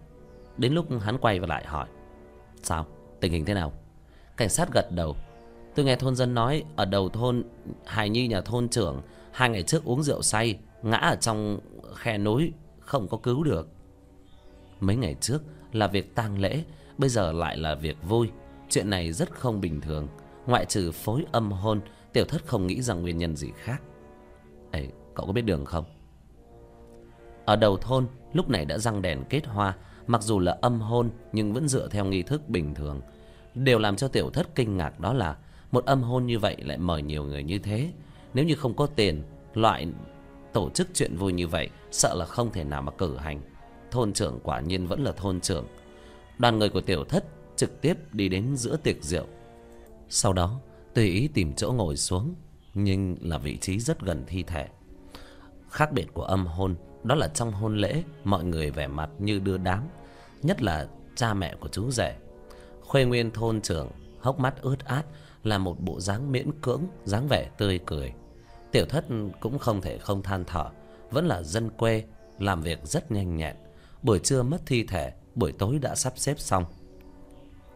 đến lúc hắn quay vào lại hỏi sao? Tình hình thế nào? Cảnh sát gật đầu. Tôi nghe thôn dân nói ở đầu thôn hài nhi nhà thôn trưởng hai ngày trước uống rượu say ngã ở trong khe núi không có cứu được. Mấy ngày trước là việc tang lễ bây giờ lại là việc vui. Chuyện này rất không bình thường. Ngoại trừ phối âm hôn tiểu thất không nghĩ rằng nguyên nhân gì khác. Ê, cậu có biết đường không? Ở đầu thôn lúc này đã răng đèn kết hoa mặc dù là âm hôn, nhưng vẫn dựa theo nghi thức bình thường. Điều làm cho tiểu thất kinh ngạc đó là, một âm hôn như vậy lại mời nhiều người như thế. Nếu như không có tiền, loại tổ chức chuyện vui như vậy, sợ là không thể nào mà cử hành. Thôn trưởng quả nhiên vẫn là thôn trưởng. Đoàn người của tiểu thất trực tiếp đi đến giữa tiệc rượu. Sau đó, tùy ý tìm chỗ ngồi xuống, nhưng là vị trí rất gần thi thể. Khác biệt của âm hôn đó là trong hôn lễ, mọi người vẻ mặt như đưa đám, nhất là cha mẹ của chú rể. Khuê nguyên thôn trưởng hốc mắt ướt át, là một bộ dáng miễn cưỡng, dáng vẻ tươi cười. Tiểu thất cũng không thể không than thở, vẫn là dân quê, làm việc rất nhanh nhẹn. Buổi trưa mất thi thể, buổi tối đã sắp xếp xong.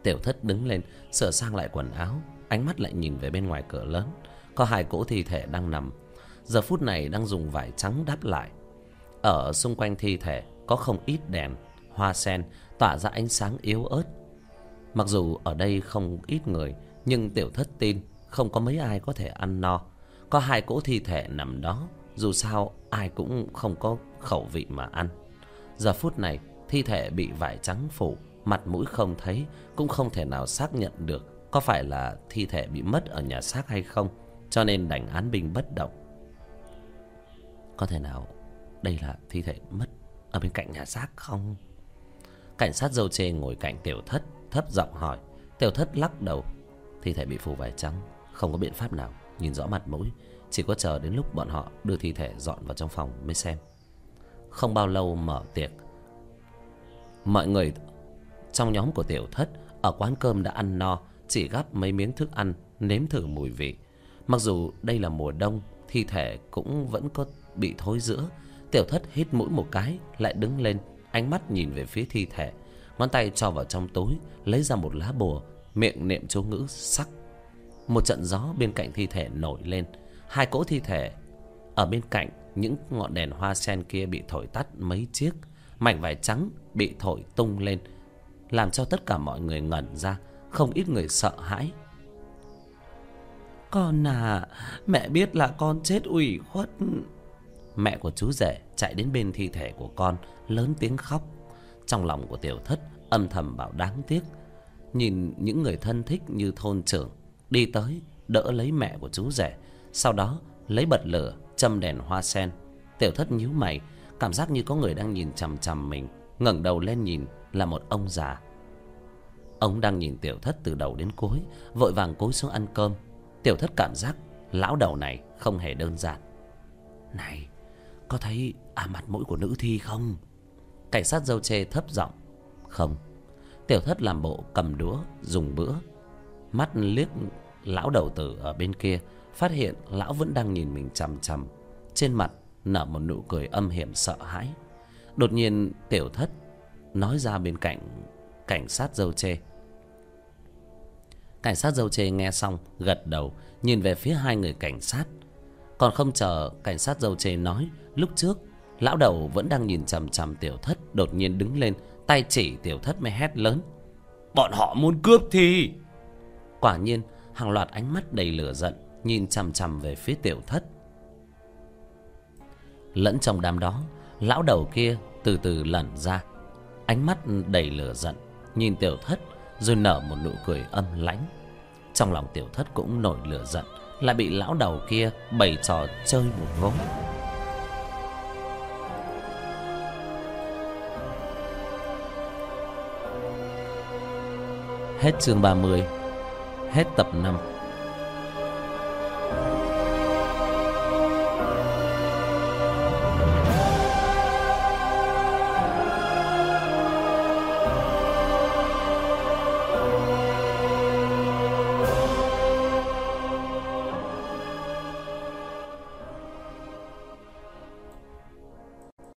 Tiểu thất đứng lên, sửa sang lại quần áo, ánh mắt lại nhìn về bên ngoài cửa lớn. Có hai cỗ thi thể đang nằm. Giờ phút này đang dùng vải trắng đắp lại ở xung quanh thi thể có không ít đèn, hoa sen tỏa ra ánh sáng yếu ớt. Mặc dù ở đây không ít người, nhưng tiểu thất tin không có mấy ai có thể ăn no. Có hai cỗ thi thể nằm đó, dù sao ai cũng không có khẩu vị mà ăn. Giờ phút này, thi thể bị vải trắng phủ, mặt mũi không thấy, cũng không thể nào xác nhận được có phải là thi thể bị mất ở nhà xác hay không, cho nên đành án binh bất động. Có thể nào đây là thi thể mất ở bên cạnh nhà xác không? Cảnh sát dâu chê ngồi cạnh tiểu thất, thấp giọng hỏi. Tiểu thất lắc đầu. Thi thể bị phủ vải trắng, không có biện pháp nào, nhìn rõ mặt mũi. Chỉ có chờ đến lúc bọn họ đưa thi thể dọn vào trong phòng mới xem. Không bao lâu mở tiệc. Mọi người trong nhóm của tiểu thất ở quán cơm đã ăn no, chỉ gắp mấy miếng thức ăn, nếm thử mùi vị. Mặc dù đây là mùa đông, thi thể cũng vẫn có bị thối giữa tiểu thất hít mũi một cái, lại đứng lên, ánh mắt nhìn về phía thi thể. Ngón tay cho vào trong túi, lấy ra một lá bùa, miệng niệm chú ngữ sắc. Một trận gió bên cạnh thi thể nổi lên. Hai cỗ thi thể ở bên cạnh, những ngọn đèn hoa sen kia bị thổi tắt mấy chiếc. Mảnh vải trắng bị thổi tung lên, làm cho tất cả mọi người ngẩn ra, không ít người sợ hãi. Con à mẹ biết là con chết ủy khuất mẹ của chú rể chạy đến bên thi thể của con, lớn tiếng khóc. Trong lòng của tiểu thất, âm thầm bảo đáng tiếc. Nhìn những người thân thích như thôn trưởng, đi tới, đỡ lấy mẹ của chú rể, sau đó lấy bật lửa, châm đèn hoa sen. Tiểu thất nhíu mày, cảm giác như có người đang nhìn chằm chằm mình, ngẩng đầu lên nhìn là một ông già. Ông đang nhìn tiểu thất từ đầu đến cuối, vội vàng cúi xuống ăn cơm. Tiểu thất cảm giác lão đầu này không hề đơn giản. Này có thấy à mặt mũi của nữ thi không? Cảnh sát dâu chê thấp giọng. Không. Tiểu thất làm bộ cầm đũa, dùng bữa. Mắt liếc lão đầu tử ở bên kia, phát hiện lão vẫn đang nhìn mình chằm chằm. Trên mặt nở một nụ cười âm hiểm sợ hãi. Đột nhiên tiểu thất nói ra bên cạnh cảnh sát dâu chê. Cảnh sát dâu chê nghe xong, gật đầu, nhìn về phía hai người cảnh sát. Còn không chờ cảnh sát dâu chê nói lúc trước, lão đầu vẫn đang nhìn chằm chằm tiểu thất đột nhiên đứng lên, tay chỉ tiểu thất mới hét lớn. Bọn họ muốn cướp thì! Quả nhiên, hàng loạt ánh mắt đầy lửa giận nhìn chằm chằm về phía tiểu thất. Lẫn trong đám đó, lão đầu kia từ từ lẩn ra. Ánh mắt đầy lửa giận nhìn tiểu thất rồi nở một nụ cười âm lãnh. Trong lòng tiểu thất cũng nổi lửa giận, lại bị lão đầu kia bày trò chơi một vố. Hết chương 30 hết tập 5